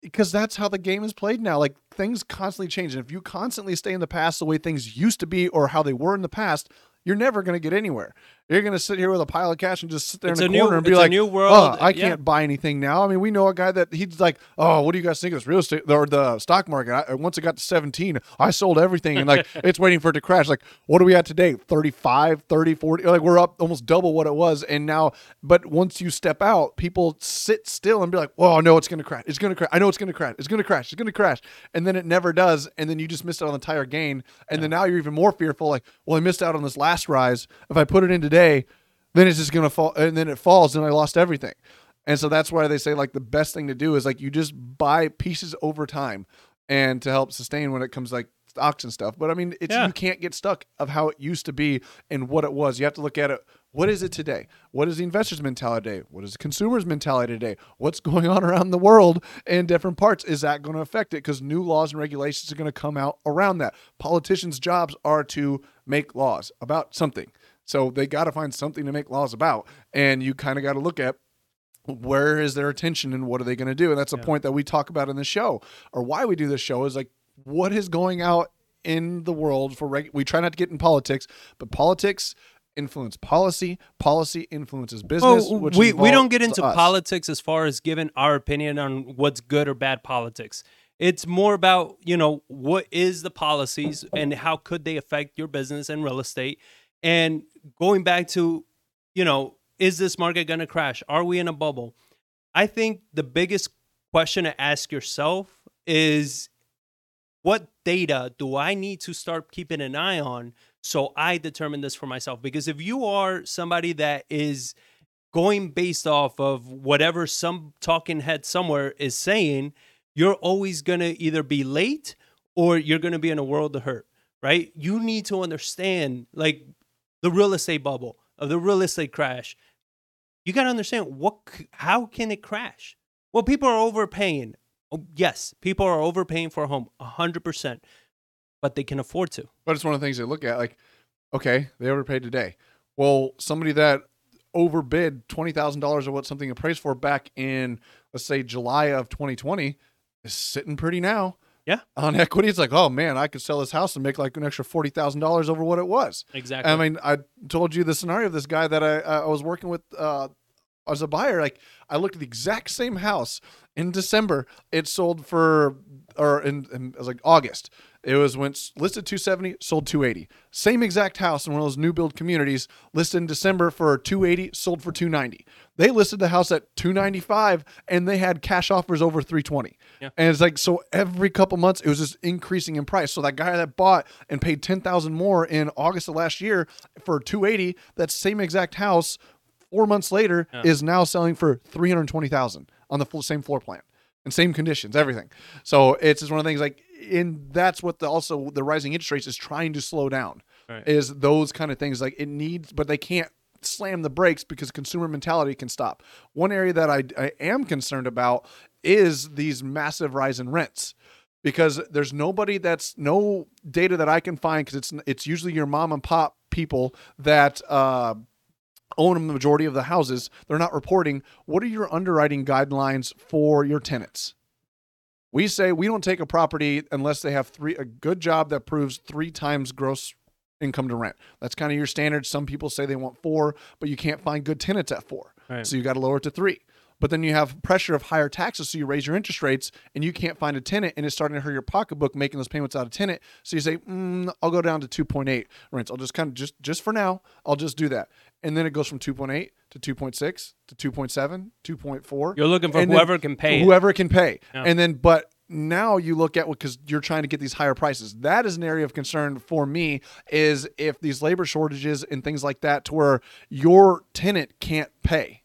Because that's how the game is played now. Like things constantly change. And if you constantly stay in the past the way things used to be or how they were in the past, you're never going to get anywhere. You're going to sit here with a pile of cash and just sit there It's in a a new- corner and be like, new "Oh, world." I can't buy anything now. I mean, we know a guy that he's like, oh, what do you guys think of this real estate or the stock market? I, once it got to 17, I sold everything and like it's waiting for it to crash. Like, what are we at today? 35, 30, 40? Like, we're up almost double what it was. And now, but once you step out, people sit still and be like, oh, no, it's going to crash. It's going to crash. I know it's going to crash. It's going to crash. It's going to crash. And then it never does. And then you just missed out on the entire gain. And then now you're even more fearful. Like, well, I missed out on this last rise. If I put it in today, then it's just gonna fall and then it falls and I lost everything. And so that's why they say like the best thing to do is like you just buy pieces over time and to help sustain when it comes like stocks and stuff. But I mean it's Yeah. you can't get stuck of how it used to be and what it was. You have to look at it. What is it today? What is the investor's mentality today? What is the consumer's mentality today? What's going on around the world in different parts? Is that going to affect it? Because new laws and regulations are going to come out around that. Politicians' jobs are to make laws about something. So they got to find something to make laws about. And you kind of got to look at where is their attention and what are they going to do? And that's a Yeah. point that we talk about in the show or why we do this show is like what is going out in the world for reg- we try not to get in politics, but politics influence policy, policy influences oh, business. Well, which we, we don't get into us. politics as far as giving our opinion on what's good or bad politics. It's more about, you know, what is the policies and how could they affect your business and real estate? And going back to, you know, is this market going to crash? Are we in a bubble? I think the biggest question to ask yourself is what data do I need to start keeping an eye on so I determine this for myself? Because if you are somebody that is going based off of whatever some talking head somewhere is saying, you're always going to either be late or you're going to be in a world of hurt, right? You need to understand like the real estate bubble, of the real estate crash. You got to understand what how can it crash? Well, people are overpaying. Oh, yes, people are overpaying for a home, 100%, but they can afford to. But it's one of the things they look at, like, okay, they overpaid today. Well, somebody that overbid twenty thousand dollars of what something appraised for back in, let's say, July of 2020, is sitting pretty now. Yeah. On equity, it's like, oh man, I could sell this house and make like an extra forty thousand dollars over what it was. Exactly. I mean, I told you the scenario of this guy that I I was working with uh, as a buyer. Like, I looked at the exact same house in December. It sold for, or in, in it was like August. It was when listed 270, sold 280. Same exact house in one of those new build communities, listed in December for 280, sold for 290. They listed the house at 295 and they had cash offers over 320. Yeah. And it's like so every couple months it was just increasing in price. So that guy that bought and paid 10,000 more in August of last year for 280, that same exact house 4 months later Yeah. is now selling for 320,000 on the full same floor plan and same conditions, everything. So it's just one of the things like in that's what the also the rising interest rates is trying to slow down Right. is those kind of things like it needs but they can't slam the brakes because consumer mentality can stop. One area that I, I am concerned about is these massive rise in rents because there's nobody that's no data that I can find because it's it's usually your mom and pop people that uh, own the majority of the houses, they're not reporting what are your underwriting guidelines for your tenants. We say we don't take a property unless they have three a good job that proves three times gross income to rent. That's kind of your standard. Some people say they want four, but you can't find good tenants at four. Right. So you got to lower it to three. But then you have pressure of higher taxes, so you raise your interest rates, and you can't find a tenant, and it's starting to hurt your pocketbook making those payments out of tenant. So you say, mm, "I'll go down to 2.8 rents. I'll just kind of just just for now, I'll just do that." And then it goes from 2.8 to 2.6 to 2.7, 2.4. You're looking for whoever can pay. it. whoever can pay. Yeah. And then, but now you look at what because you're trying to get these higher prices. That is an area of concern for me. Is if these labor shortages and things like that, to where your tenant can't pay.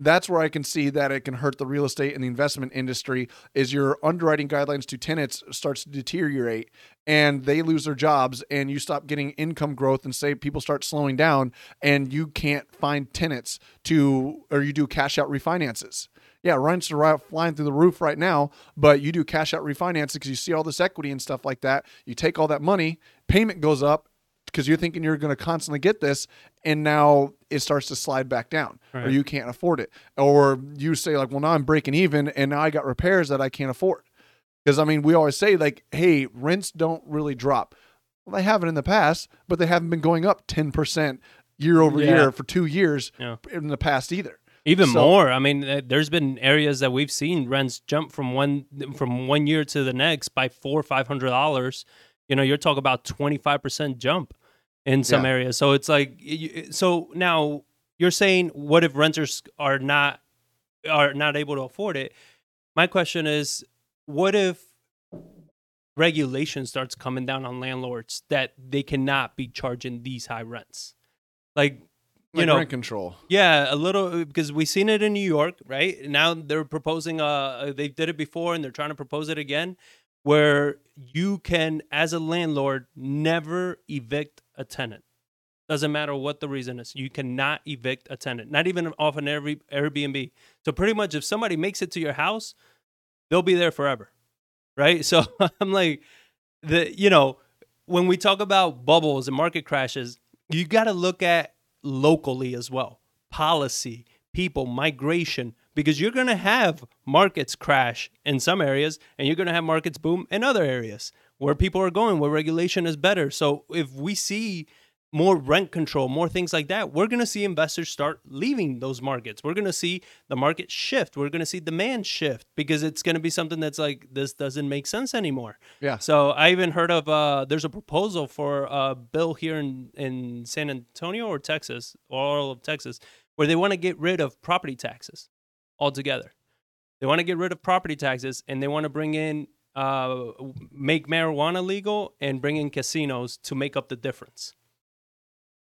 That's where I can see that it can hurt the real estate and the investment industry. Is your underwriting guidelines to tenants starts to deteriorate and they lose their jobs and you stop getting income growth and say people start slowing down and you can't find tenants to or you do cash out refinances. Yeah, rents are flying through the roof right now, but you do cash out refinances because you see all this equity and stuff like that. You take all that money, payment goes up because you're thinking you're going to constantly get this, and now it starts to slide back down, or you can't afford it, or you say like, well, now I'm breaking even, and now I got repairs that I can't afford. Because I mean, we always say like, hey, rents don't really drop. Well, they haven't in the past, but they haven't been going up ten percent year over Yeah. year for two years Yeah. in the past either. Even So- more. I mean, uh, there's been areas that we've seen rents jump from one from one year to the next by four or five hundred dollars. You know, you're talking about twenty five percent jump in some Yeah. areas. So it's like, so now you're saying, what if renters are not are not able to afford it? My question is, what if regulation starts coming down on landlords that they cannot be charging these high rents? Like you Like know, rent control. yeah, a little because we've seen it in New York, right? Now they're proposing. Uh, they did it before, and they're trying to propose it again, where you can, as a landlord, never evict a tenant. Doesn't matter what the reason is, you cannot evict a tenant, not even off an Airb- Airbnb. So pretty much, if somebody makes it to your house, they'll be there forever, right? So I'm like, the you know, when we talk about bubbles and market crashes, you got to look at locally as well policy people migration because you're going to have markets crash in some areas and you're going to have markets boom in other areas where people are going where regulation is better. So if we see more rent control more things like that we're going to see investors start leaving those markets. We're going to see the market shift. We're going to see demand shift because it's going to be something that's like this doesn't make sense anymore. Yeah. so I even heard of uh, there's a proposal for a bill here in, in San Antonio or Texas or all of Texas where they want to get rid of property taxes altogether. They want to get rid of property taxes and they want to bring in uh, make marijuana legal and bring in casinos to make up the difference.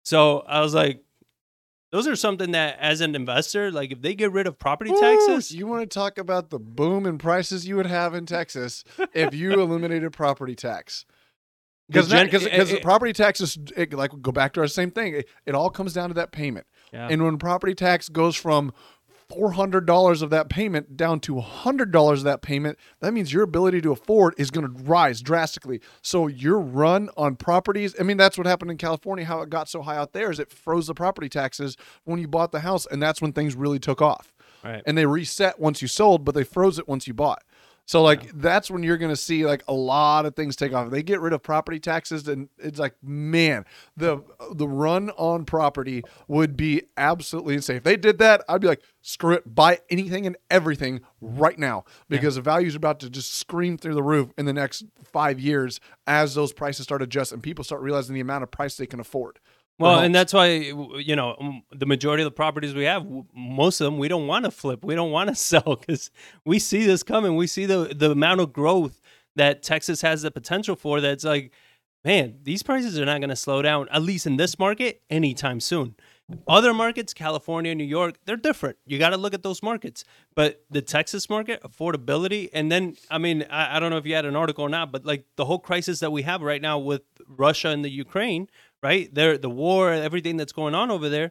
So I was like, those are something that as an investor, like if they get rid of property Woo! taxes, You want to talk about the boom in prices you would have in Texas if you eliminated property tax? Because because eh, the eh, property taxes it, like go back to our same thing. It, it all comes down to that payment. Yeah. And when property tax goes from four hundred dollars of that payment down to hundred dollars of that payment, that means your ability to afford is going to rise drastically. So your run on properties. I mean, that's what happened in California. How it got so high out there is it froze the property taxes when you bought the house, and that's when things really took off right. and they reset once you sold, but they froze it once you bought. So like that's when you're gonna see like a lot of things take off. They get rid of property taxes, and it's like man, the the run on property would be absolutely insane. If they did that, I'd be like, screw it, buy anything and everything right now because the values are about to just scream through the roof in the next five years as those prices start adjusting and people start realizing the amount of price they can afford. Well, and that's why you know the majority of the properties we have, most of them we don't want to flip, we don't want to sell because we see this coming. We see the the amount of growth that Texas has the potential for. That's like, man, these prices are not going to slow down at least in this market anytime soon. Other markets, California, New York, they're different. You got to look at those markets. But the Texas market, affordability, and then I mean, I, I don't know if you had an article or not, but like the whole crisis that we have right now with Russia and the Ukraine, right? There, the war, everything that's going on over there,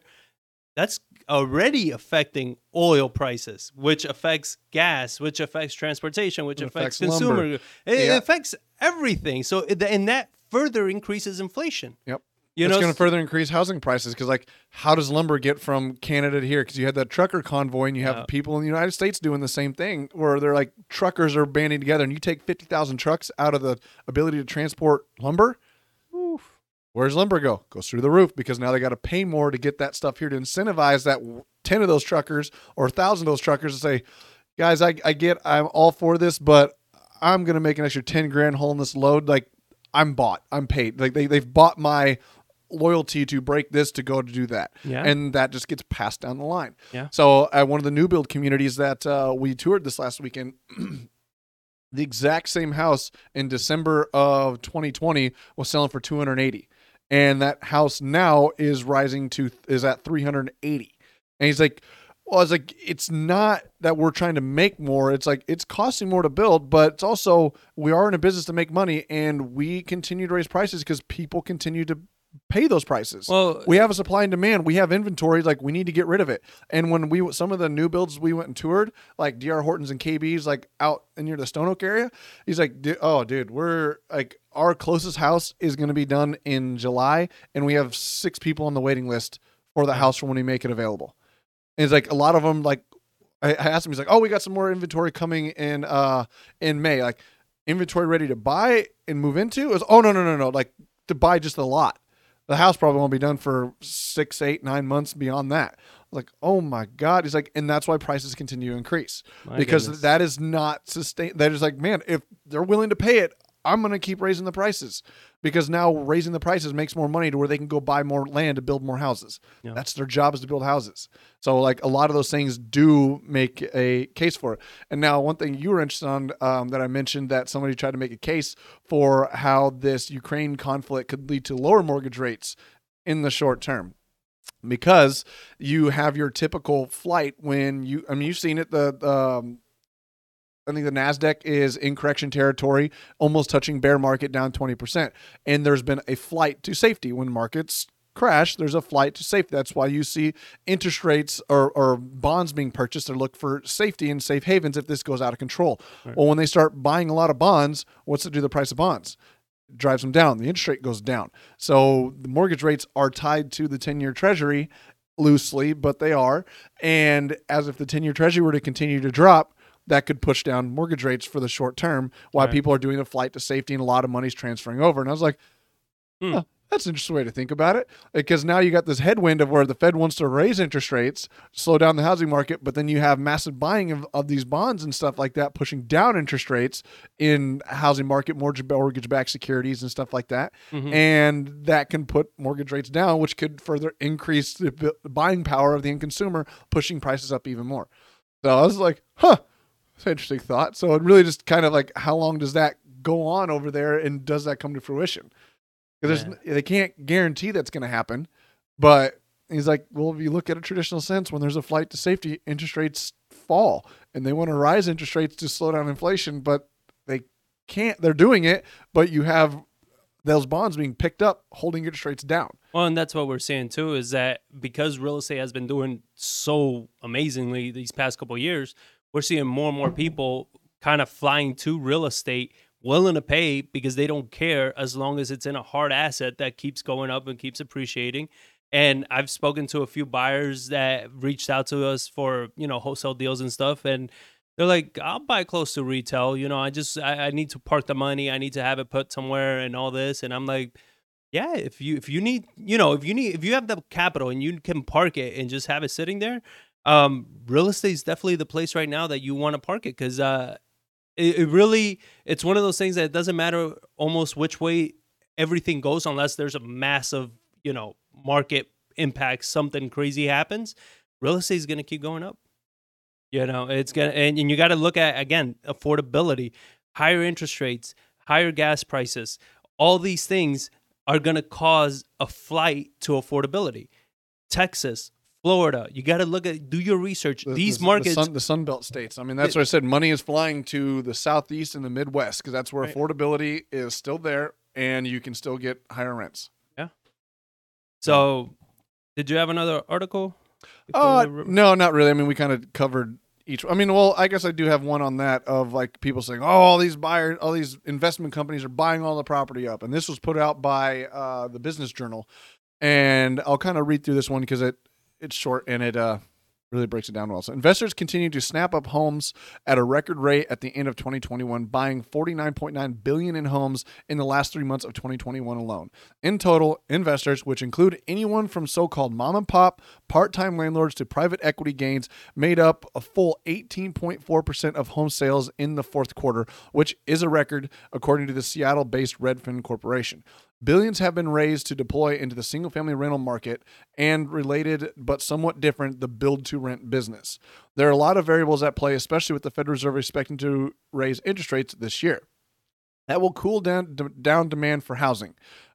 that's already affecting oil prices, which affects gas, which affects transportation, which affects, affects consumer. lumber. It, Yeah. affects everything. So, and that further increases inflation. Yep. You it's going to further increase housing prices because, like, how does lumber get from Canada to here? Because you had that trucker convoy, and you have Yeah. people in the United States doing the same thing, where they're like truckers are banding together, and you take fifty thousand trucks out of the ability to transport lumber. Where's lumber go? Goes through the roof because now they got to pay more to get that stuff here to incentivize that ten of those truckers or a thousand of those truckers to say, guys, I, I get, I'm all for this, but I'm gonna make an extra ten grand hole in this load. Like, I'm bought, I'm paid. Like they they've bought my loyalty to break this to go to do that, Yeah. and that just gets passed down the line. Yeah. So at one of the new build communities that uh, we toured this last weekend. The exact same house in December of 2020 was selling for 280 and that house now is rising to is at 380 and he's like well it's like it's not that we're trying to make more. It's like it's costing more to build but it's also we are in a business to make money and we continue to raise prices because people continue to pay those prices well, we have a supply and demand. We have inventory. Like we need to get rid of it. And when we some of the new builds we went and toured, like D.R. Hortons and KB's, like out near the Stone Oak area, he's like, "Du- "Oh, dude, we're like our closest house is going to be done in July, and we have six people on the waiting list for the house for when we make it available." And it's like a lot of them. Like I, I asked him, he's like, "Oh, we got some more inventory coming in uh in May. Like inventory ready to buy and move into." It was, "Oh no, no, no, no! Like to buy just a lot." The house probably won't be done for six, eight, nine months beyond that. Like, oh my God. He's like, and that's why prices continue to increase my because goodness. that is not sustain. That is like, man, if they're willing to pay it, I'm going to keep raising the prices because now raising the prices makes more money to where they can go buy more land to build more houses. Yeah. That's their job is to build houses. So like a lot of those things do make a case for it. And now one thing you were interested on um, that I mentioned that somebody tried to make a case for how this Ukraine conflict could lead to lower mortgage rates in the short term because you have your typical flight when you I mean you've seen it the um I think the Nasdaq is in correction territory, almost touching bear market down 20%. And there's been a flight to safety when markets crash, there's a flight to safety. That's why you see interest rates or, or bonds being purchased to look for safety and safe havens if this goes out of control. Right. Well, when they start buying a lot of bonds, what's it do to the price of bonds? It drives them down. The interest rate goes down. So the mortgage rates are tied to the 10 year treasury loosely, but they are. And as if the 10 year treasury were to continue to drop, that could push down mortgage rates for the short term while Right. people are doing a flight to safety and a lot of money's transferring over. And I was like, Hmm. huh, that's an interesting way to think about it. Because now you got this headwind of where the Fed wants to raise interest rates, slow down the housing market, but then you have massive buying of, of these bonds and stuff like that, pushing down interest rates in housing market, mortgage mortgage backed securities and stuff like that. Mhm. And that can put mortgage rates down, which could further increase the buying power of the end consumer, pushing prices up even more. So I was like, huh, it's an interesting thought. So it really just kind of like, how long does that go on over there, and does that come to fruition? Because there's they can't guarantee that's going to happen, but he's like, well, if you look at a traditional sense, when there's a flight to safety, interest rates fall, and they want to rise interest rates to slow down inflation, but they can't. They're doing it, but you have those bonds being picked up, holding interest rates down. Well, and that's what we're saying too is that because real estate has been doing so amazingly these past couple of years, we're seeing more and more people kind of flying to real estate, willing to pay because they don't care as long as it's in a hard asset that keeps going up and keeps appreciating. And I've spoken to a few buyers that reached out to us for you know wholesale deals and stuff, and they're like, "I'll buy close to retail. You know, I just I, I need to park the money. I need to have it put somewhere and all this." And I'm like, yeah if you if you need you know if you need if you have the capital and you can park it and just have it sitting there um real estate is definitely the place right now that you want to park it because uh it, it really it's one of those things that it doesn't matter almost which way everything goes unless there's a massive you know market impact something crazy happens real estate is going to keep going up you know it's gonna and, and you got to look at again affordability higher interest rates higher gas prices all these things are going to cause a flight to affordability. Texas, Florida, you got to look at do your research. The- These the, markets, the, sun, the Sun Belt states. I mean, that's It- what I said. Money is flying to the southeast and the Midwest because that's where Right. affordability is still there, and you can still get higher rents. Yeah. So did you have another article? Uh, no, not really. I mean, we kind of covered each. I mean, well, I guess I do have one on that of like people saying, "Oh, all these buyers, all these investment companies are buying all the property up," and this was put out by uh, the Business Journal, and I'll kind of read through this one because it it's short and it uh, really breaks it down well. So investors continue to snap up homes at a record rate at the end of 2021, buying 49.9 billion in homes in the last three months of 2021 alone. In total, investors, which include anyone from so-called mom and pop, part-time landlords to private equity gains, made up a full 18.4% of home sales in the fourth quarter, which is a record according to the Seattle-based Redfin Corporation. Billions have been raised to deploy into the single family rental market and related but somewhat different the build to rent business. There are a lot of variables at play, especially with the Federal Reserve expecting to raise interest rates this year. That will cool down, d- down demand for housing.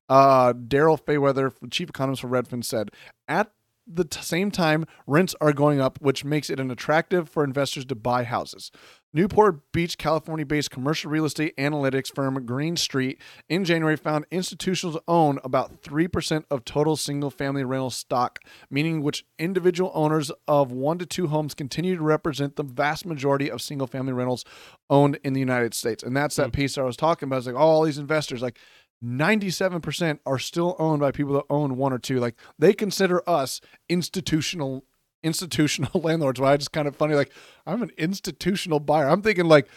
Uh, Daryl Fairweather, chief economist for Redfin, said at the t- same time, rents are going up, which makes it an attractive for investors to buy houses. Newport Beach, California based commercial real estate analytics firm Green Street in January found institutions own about 3% of total single family rental stock, meaning which individual owners of one to two homes continue to represent the vast majority of single family rentals owned in the United States. And that's that hmm. piece I was talking about. It's like, oh, all these investors, like 97% are still owned by people that own one or two. Like they consider us institutional institutional landlords. Why it's kind of funny. Like I'm an institutional buyer. I'm thinking like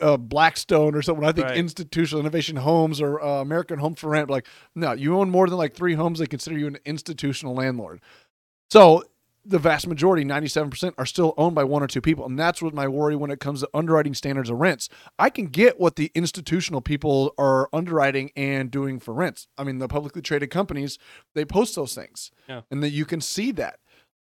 uh, Blackstone or something. I think Right. institutional Invitation Homes or uh, American Home for Rent. Like no, you own more than like three homes. They consider you an institutional landlord. So the vast majority, 97%, are still owned by one or two people. And that's what my worry when it comes to underwriting standards of rents. I can get what the institutional people are underwriting and doing for rents. I mean, the publicly traded companies, they post those things. Yeah. And that you can see that.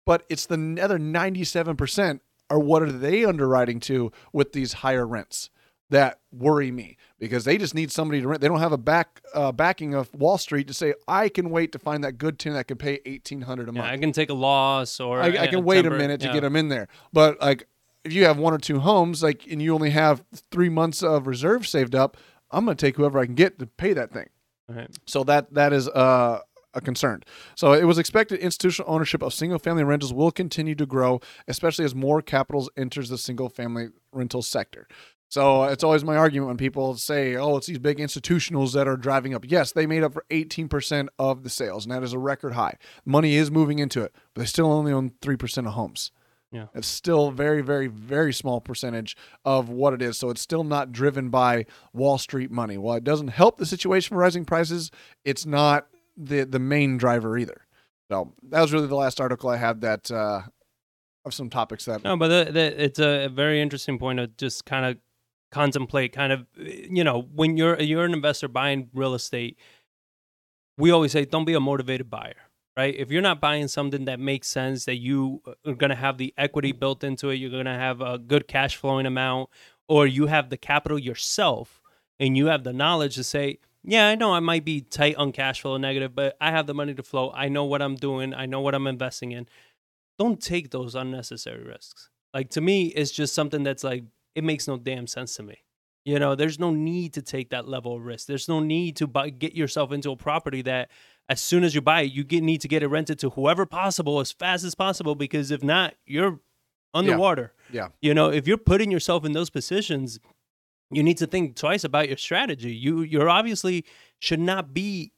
But it's the other 97% are what are they underwriting to with these higher rents that worry me because they just need somebody to rent. They don't have a back uh, backing of Wall Street to say I can wait to find that good tenant that can pay eighteen hundred a Yeah, month. I can take a loss or I, I can wait a minute to yeah. get them in there. But like, if you have one or two homes, like, and you only have three months of reserve saved up, I'm going to take whoever I can get to pay that thing. Right. So that that is uh, a concern. So it was expected institutional ownership of single family rentals will continue to grow, especially as more capitals enters the single family rental sector. So it's always my argument when people say, "Oh, it's these big institutionals that are driving up." Yes, they made up for 18% of the sales, and that is a record high. Money is moving into it, but they still only own 3% of homes. Yeah. It's still very, very, very small percentage of what it is. So it's still not driven by Wall Street money. While it doesn't help the situation for rising prices, it's not the the main driver either. So that was really the last article I had that uh, of some topics that No, but the, the, it's a very interesting point to just kind of contemplate. Kind of, you know, when you're you're an investor buying real estate, we always say don't be a motivated buyer, right? If you're not buying something that makes sense, that you uh, are going to have the equity built into it, you're going to have a good cash flowing amount, or you have the capital yourself, and you have the knowledge to say. Yeah, I know I might be tight on cash flow negative, but I have the money to flow. I know what I'm doing. I know what I'm investing in. Don't take those unnecessary risks. Like to me, it's just something that's like it makes no damn sense to me. You know, there's no need to take that level of risk. There's no need to buy, get yourself into a property that as soon as you buy it, you get, need to get it rented to whoever possible as fast as possible because if not, you're underwater. Yeah. You know, if you're putting yourself in those positions, you need to think twice about your strategy. You you're obviously should not be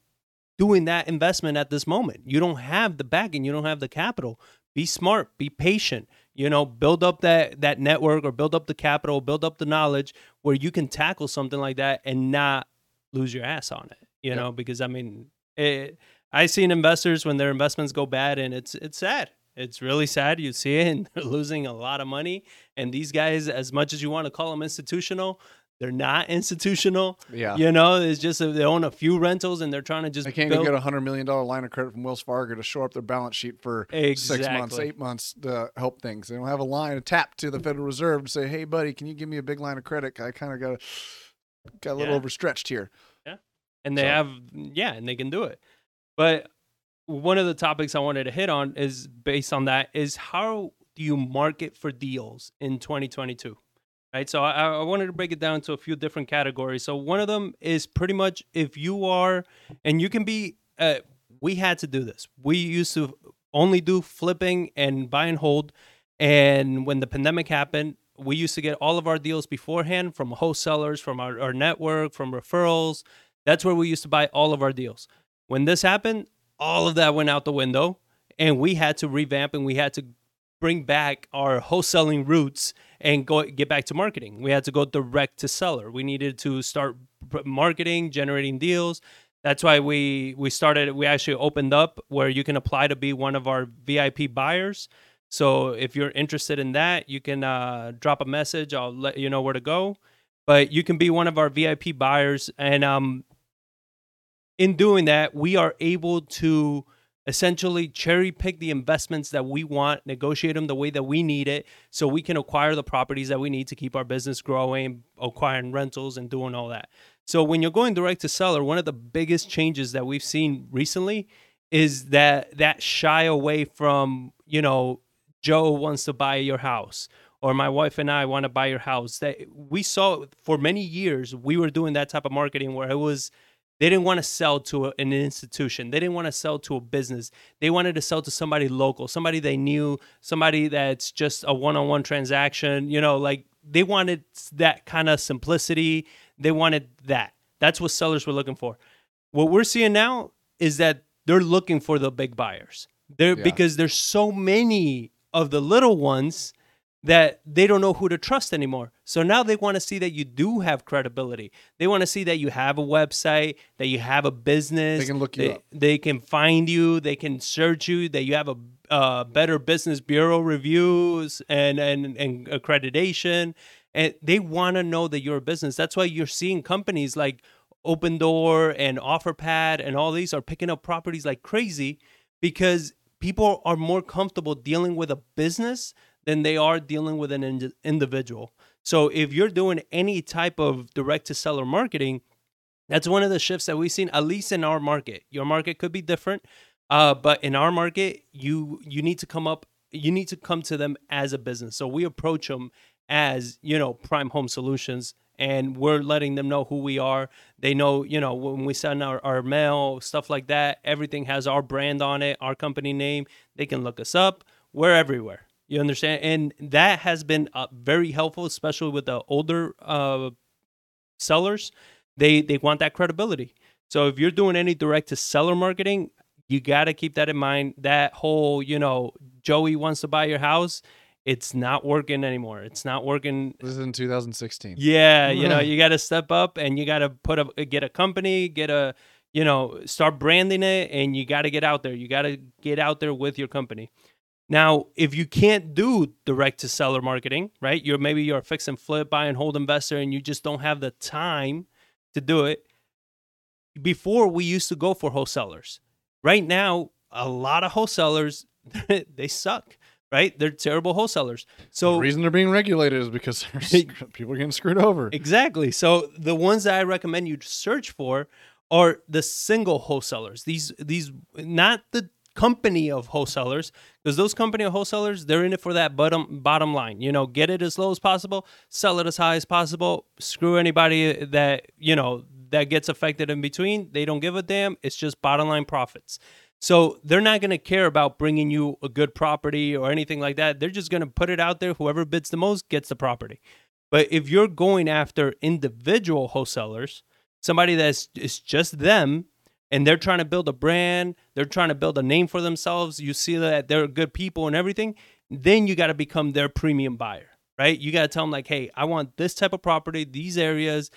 doing that investment at this moment. You don't have the backing, you don't have the capital. Be smart, be patient. You know, build up that that network or build up the capital, build up the knowledge where you can tackle something like that and not lose your ass on it. You know, because I mean, it, I seen investors when their investments go bad, and it's it's sad. It's really sad. You see it, and they're losing a lot of money. And these guys, as much as you want to call them institutional, they're not institutional. yeah. You know, it's just they own a few rentals, and they're trying to just They can't build. go get a hundred million dollar line of credit from Wells Fargo to shore up their balance sheet for six months, eight months to help things. They don't have a line, a tap to the Federal Reserve to say, "Hey, buddy, can you give me a big line of credit? I kind of got got a little Yeah. overstretched here." Yeah, and they So- have yeah and they can do it but one of the topics i wanted to hit on is based on that is how do you market for deals in 2022 right so i, I wanted to break it down to a few different categories so one of them is pretty much if you are and you can be uh, we had to do this we used to only do flipping and buy and hold And when the pandemic happened, we used to get all of our deals beforehand from wholesalers, from our, our network, from referrals. That's where we used to buy all of our deals. When this happened, all of that went out the window and we had to revamp and we had to bring back our wholesaling roots and go get back to marketing. We had to go direct to seller. We needed to start marketing, generating deals. That's why we we started. We actually opened up where you can apply to be one of our VIP buyers. So if you're interested in that, you can uh, drop a message. I'll let you know where to go. But you can be one of our VIP buyers, and um, in doing that, we are able to essentially cherry pick the investments that we want, negotiate them the way that we need it, so we can acquire the properties that we need to keep our business growing, acquiring rentals, and doing all that. So when you're going direct to seller, one of the biggest changes that we've seen recently is that that shy away from you know Joe wants to buy your house or my wife and I want to buy your house. That we saw for many years we were doing that type of marketing where it was they didn't want to sell to an institution. They didn't want to sell to a business. They wanted to sell to somebody local, somebody they knew, somebody that's just a one-on-one transaction, you know, like they wanted that kind of simplicity. They wanted that. That's what sellers were looking for. What we're seeing now is that they're looking for the big buyers. They're Yeah. because there's so many of the little ones that they don't know who to trust anymore. So now they want to see that you do have credibility. They want to see that you have a website, that you have a business. They can look you they, up. They can find you. They can search you. That you have a uh, better business bureau reviews and and and accreditation. And they want to know that you're a business. That's why you're seeing companies like Opendoor and OfferPad and all these are picking up properties like crazy because people are more comfortable dealing with a business than they are dealing with an ind- individual. So if you're doing any type of direct to seller marketing, that's one of the shifts that we've seen, at least in our market. Your market could be different, uh, but in our market, you you need to come up, you need to come to them as a business. So we approach them as you know Prime Home Solutions, and we're letting them know who we are. They know, you know, when we send our, our mail, stuff like that, everything has our brand on it, our company name. They can look us up. We're everywhere. You understand? And that has been uh, very helpful, especially with the older uh, sellers. They they want that credibility. So if you're doing any direct to seller marketing, you got to keep that in mind. That whole, you know, Joey wants to buy your house, it's not working anymore. It's not working This is in 2016. yeah, you know, you got to step up and you got to put a get a company, get a you know, start branding it and you got to get out there. You got to get out there with your company. Now, if you can't do direct to seller marketing, right? You're maybe you're a fix and flip buy and hold investor and you just don't have the time to do it. Before we used to go for wholesalers. Right now, a lot of wholesalers they suck, right? They're terrible wholesalers. So the reason they're being regulated is because people are getting screwed over. Exactly. So the ones that I recommend you search for are the single wholesalers. These these not the company of wholesalers because those company of wholesalers they're in it for that bottom bottom line. You know, get it as low as possible, sell it as high as possible. Screw anybody uh, that you know that gets affected in between. They don't give a damn. It's just bottom line profits. So they're not going to care about bringing you a good property or anything like that. They're just going to put it out there. Whoever bids the most gets the property. But if you're going after individual wholesalers, somebody that's it's just them and they're trying to build a brand, they're trying to build a name for themselves, you see that they're good people and everything, then you got to become their premium buyer, right? You got to tell them like, "Hey, I want this type of property, these areas,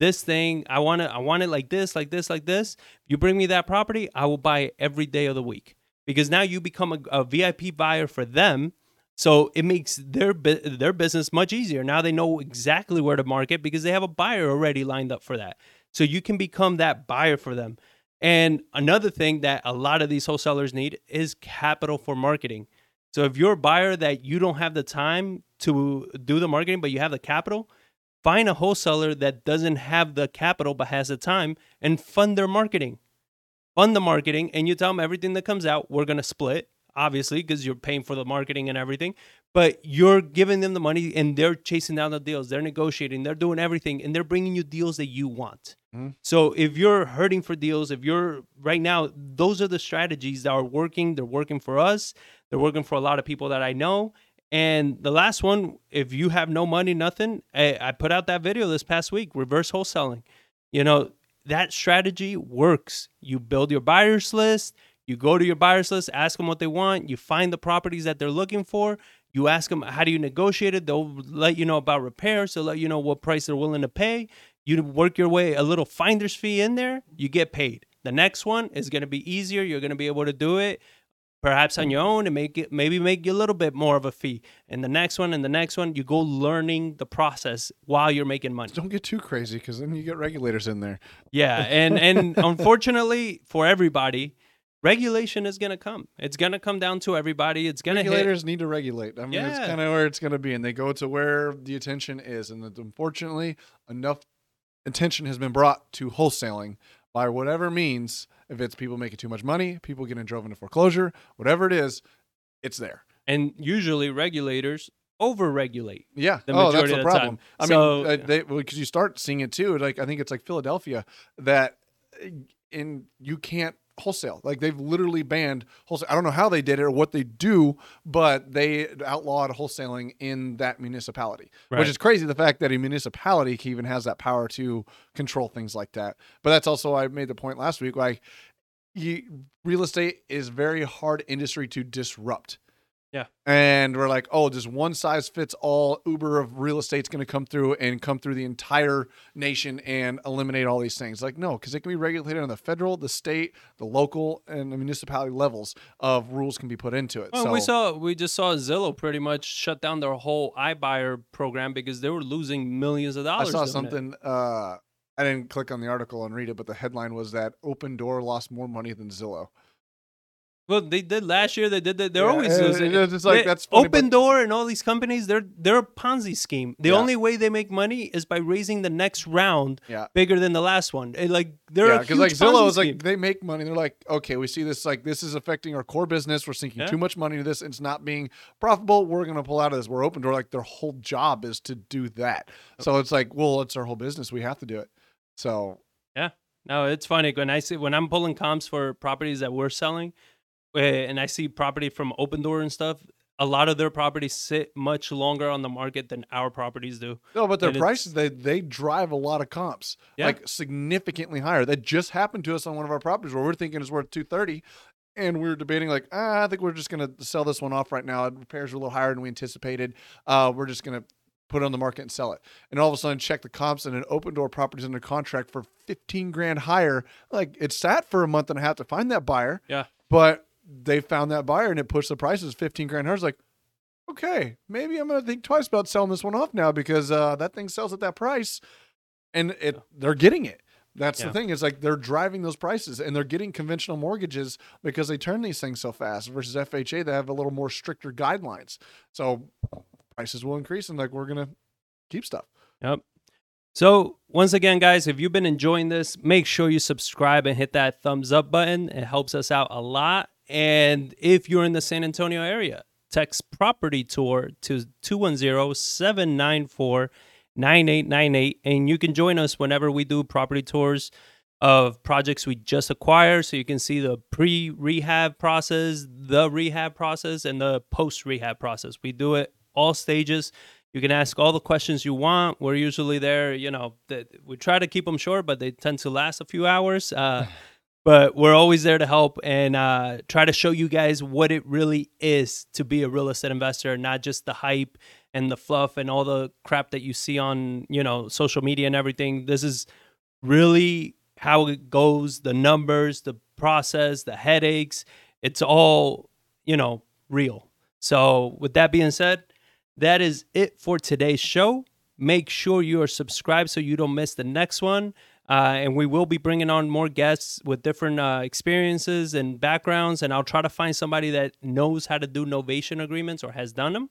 this thing. I want it I want it like this, like this, like this. You bring me that property, I will buy it every day of the week." Because now you become a, a VIP buyer for them so it makes their their business much easier. Now they know exactly where to market because they have a buyer already lined up for that. So you can become that buyer for them. And another thing that a lot of these wholesalers need is capital for marketing. So if you're a buyer that you don't have the time to do the marketing but you have the capital, find a wholesaler that doesn't have the capital but has the time and fund their marketing. Fund the marketing and you tell them everything that comes out, we're going to split obviously because you're paying for the marketing and everything but you're giving them the money and they're chasing down the deals. They're negotiating. They're doing everything and they're bringing you deals that you want. Mhm. so if you're hurting for deals if you're right now those are the strategies that are working. They're working for us. They're working for a lot of people that i know. And the last one, if you have no money, nothing, I, I put out that video this past week, reverse wholesaling. You know, that strategy works. You build your buyers list, you go to your buyers list, ask them what they want, you find the properties that they're looking for, you ask them how do you negotiate it, they'll let you know about repairs, they'll let you know what price they're willing to pay. You work your way a little finder's fee in there, you get paid. The next one is going to be easier. You're going to be able to do it perhaps on your own and make it maybe make you a little bit more of a fee. And the next one and the next one, you go learning the process while you're making money. Don't get too crazy because then you get regulators in there. Yeah, and and unfortunately for everybody, regulation is going to come. It's going to come down to everybody. It's going to hit. Regulators need to regulate. I mean, it's kind of where it's going to be, and they go to where the attention is. And unfortunately, enough attention has been brought to wholesaling by whatever means. If it's people making too much money, people getting drove into foreclosure, whatever it is, it's there. And usually regulators over-regulate. Yeah. The oh, that's the the problem. time. I So- mean, uh, they because you start seeing it too. Like I think it's like Philadelphia that, uh, in you can't wholesale. Like they've literally banned wholesale. I don't know how they did it or what they do, but they outlawed wholesaling in that municipality, Right. which is crazy. The fact that a municipality even has that power to control things like that. But that's also I made the point last week. Like, you, real estate is very hard industry to disrupt. Yeah. And we're like, oh, just one size fits all Uber of real estate's going to come through and come through the entire nation and eliminate all these things. Like, no, because it can be regulated on the federal, the state, the local, and the municipality levels of rules can be put into it. Well, so we saw we just saw Zillow pretty much shut down their whole iBuyer program because they were losing millions of dollars. I saw something. Uh, I didn't click on the article and read it, but the headline was that Opendoor lost more money than Zillow. Well, they did last year. They did. that. They're Yeah, always losing. it's just like, They- that's funny, Open but- Door and all these companies. They're they're a Ponzi scheme. The Yeah. only way they make money is by raising the next round Yeah. bigger than the last one. And, like they're yeah, a because like Zillow is like they make money. They're like, okay, we see this like this is affecting our core business. We're sinking too much money into this. It's not being profitable. We're gonna pull out of this. We're Opendoor. Like their whole job is to do that. Oh. So it's like, well, it's our whole business. We have to do it. So yeah, No, it's funny when I see when I'm pulling comps for properties that we're selling, and I see property from Opendoor and stuff. A lot of their properties sit much longer on the market than our properties do. no, but their And prices they they drive a lot of comps, Yeah. like significantly higher. That just happened to us on one of our properties where we're thinking it's worth two thirty. And we were debating, like, ah, I think we're just going to sell this one off right now. Repairs are a little higher than we anticipated. Uh, we're just going to put it on the market and sell it. And all of a sudden, check the comps and an Opendoor property's under contract for 15 grand higher. Like, it sat for a month and a half to find that buyer. Yeah. But they found that buyer and it pushed the prices 15 grand higher. It's like, okay, maybe I'm going to think twice about selling this one off now because uh, that thing sells at that price and it they're getting it. That's Yeah. the thing. It's like they're driving those prices and they're getting conventional mortgages because they turn these things so fast versus FHA that have a little more stricter guidelines. So prices will increase and like we're gonna keep stuff. Yep. So once again, guys, if you've been enjoying this, make sure you subscribe and hit that thumbs up button. It helps us out a lot. And if you're in the San Antonio area, text property tour to 210-794-9898 and you can join us whenever we do property tours of projects we just acquired so you can see the pre-rehab process, the rehab process and the post-rehab process. We do it all stages. You can ask all the questions you want. We're usually there, you know, we try to keep them short, but they tend to last a few hours. Uh, but we're always there to help and uh, try to show you guys what it really is to be a real estate investor, not just the hype and the fluff and all the crap that you see on, you know, social media and everything. This is really how it goes, the numbers, the process, the headaches. It's all, you know, real. So, with that being said, that is it for today's show. Make sure you are subscribed so you don't miss the next one. Uh, and we will be bringing on more guests with different uh, experiences and backgrounds. And I'll try to find somebody that knows how to do novation agreements or has done them.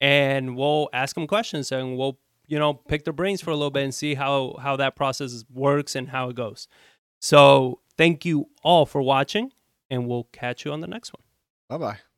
And we'll ask them questions and we'll, you know, pick their brains for a little bit and see how, how that process works and how it goes. So thank you all for watching, and we'll catch you on the next one. Bye bye.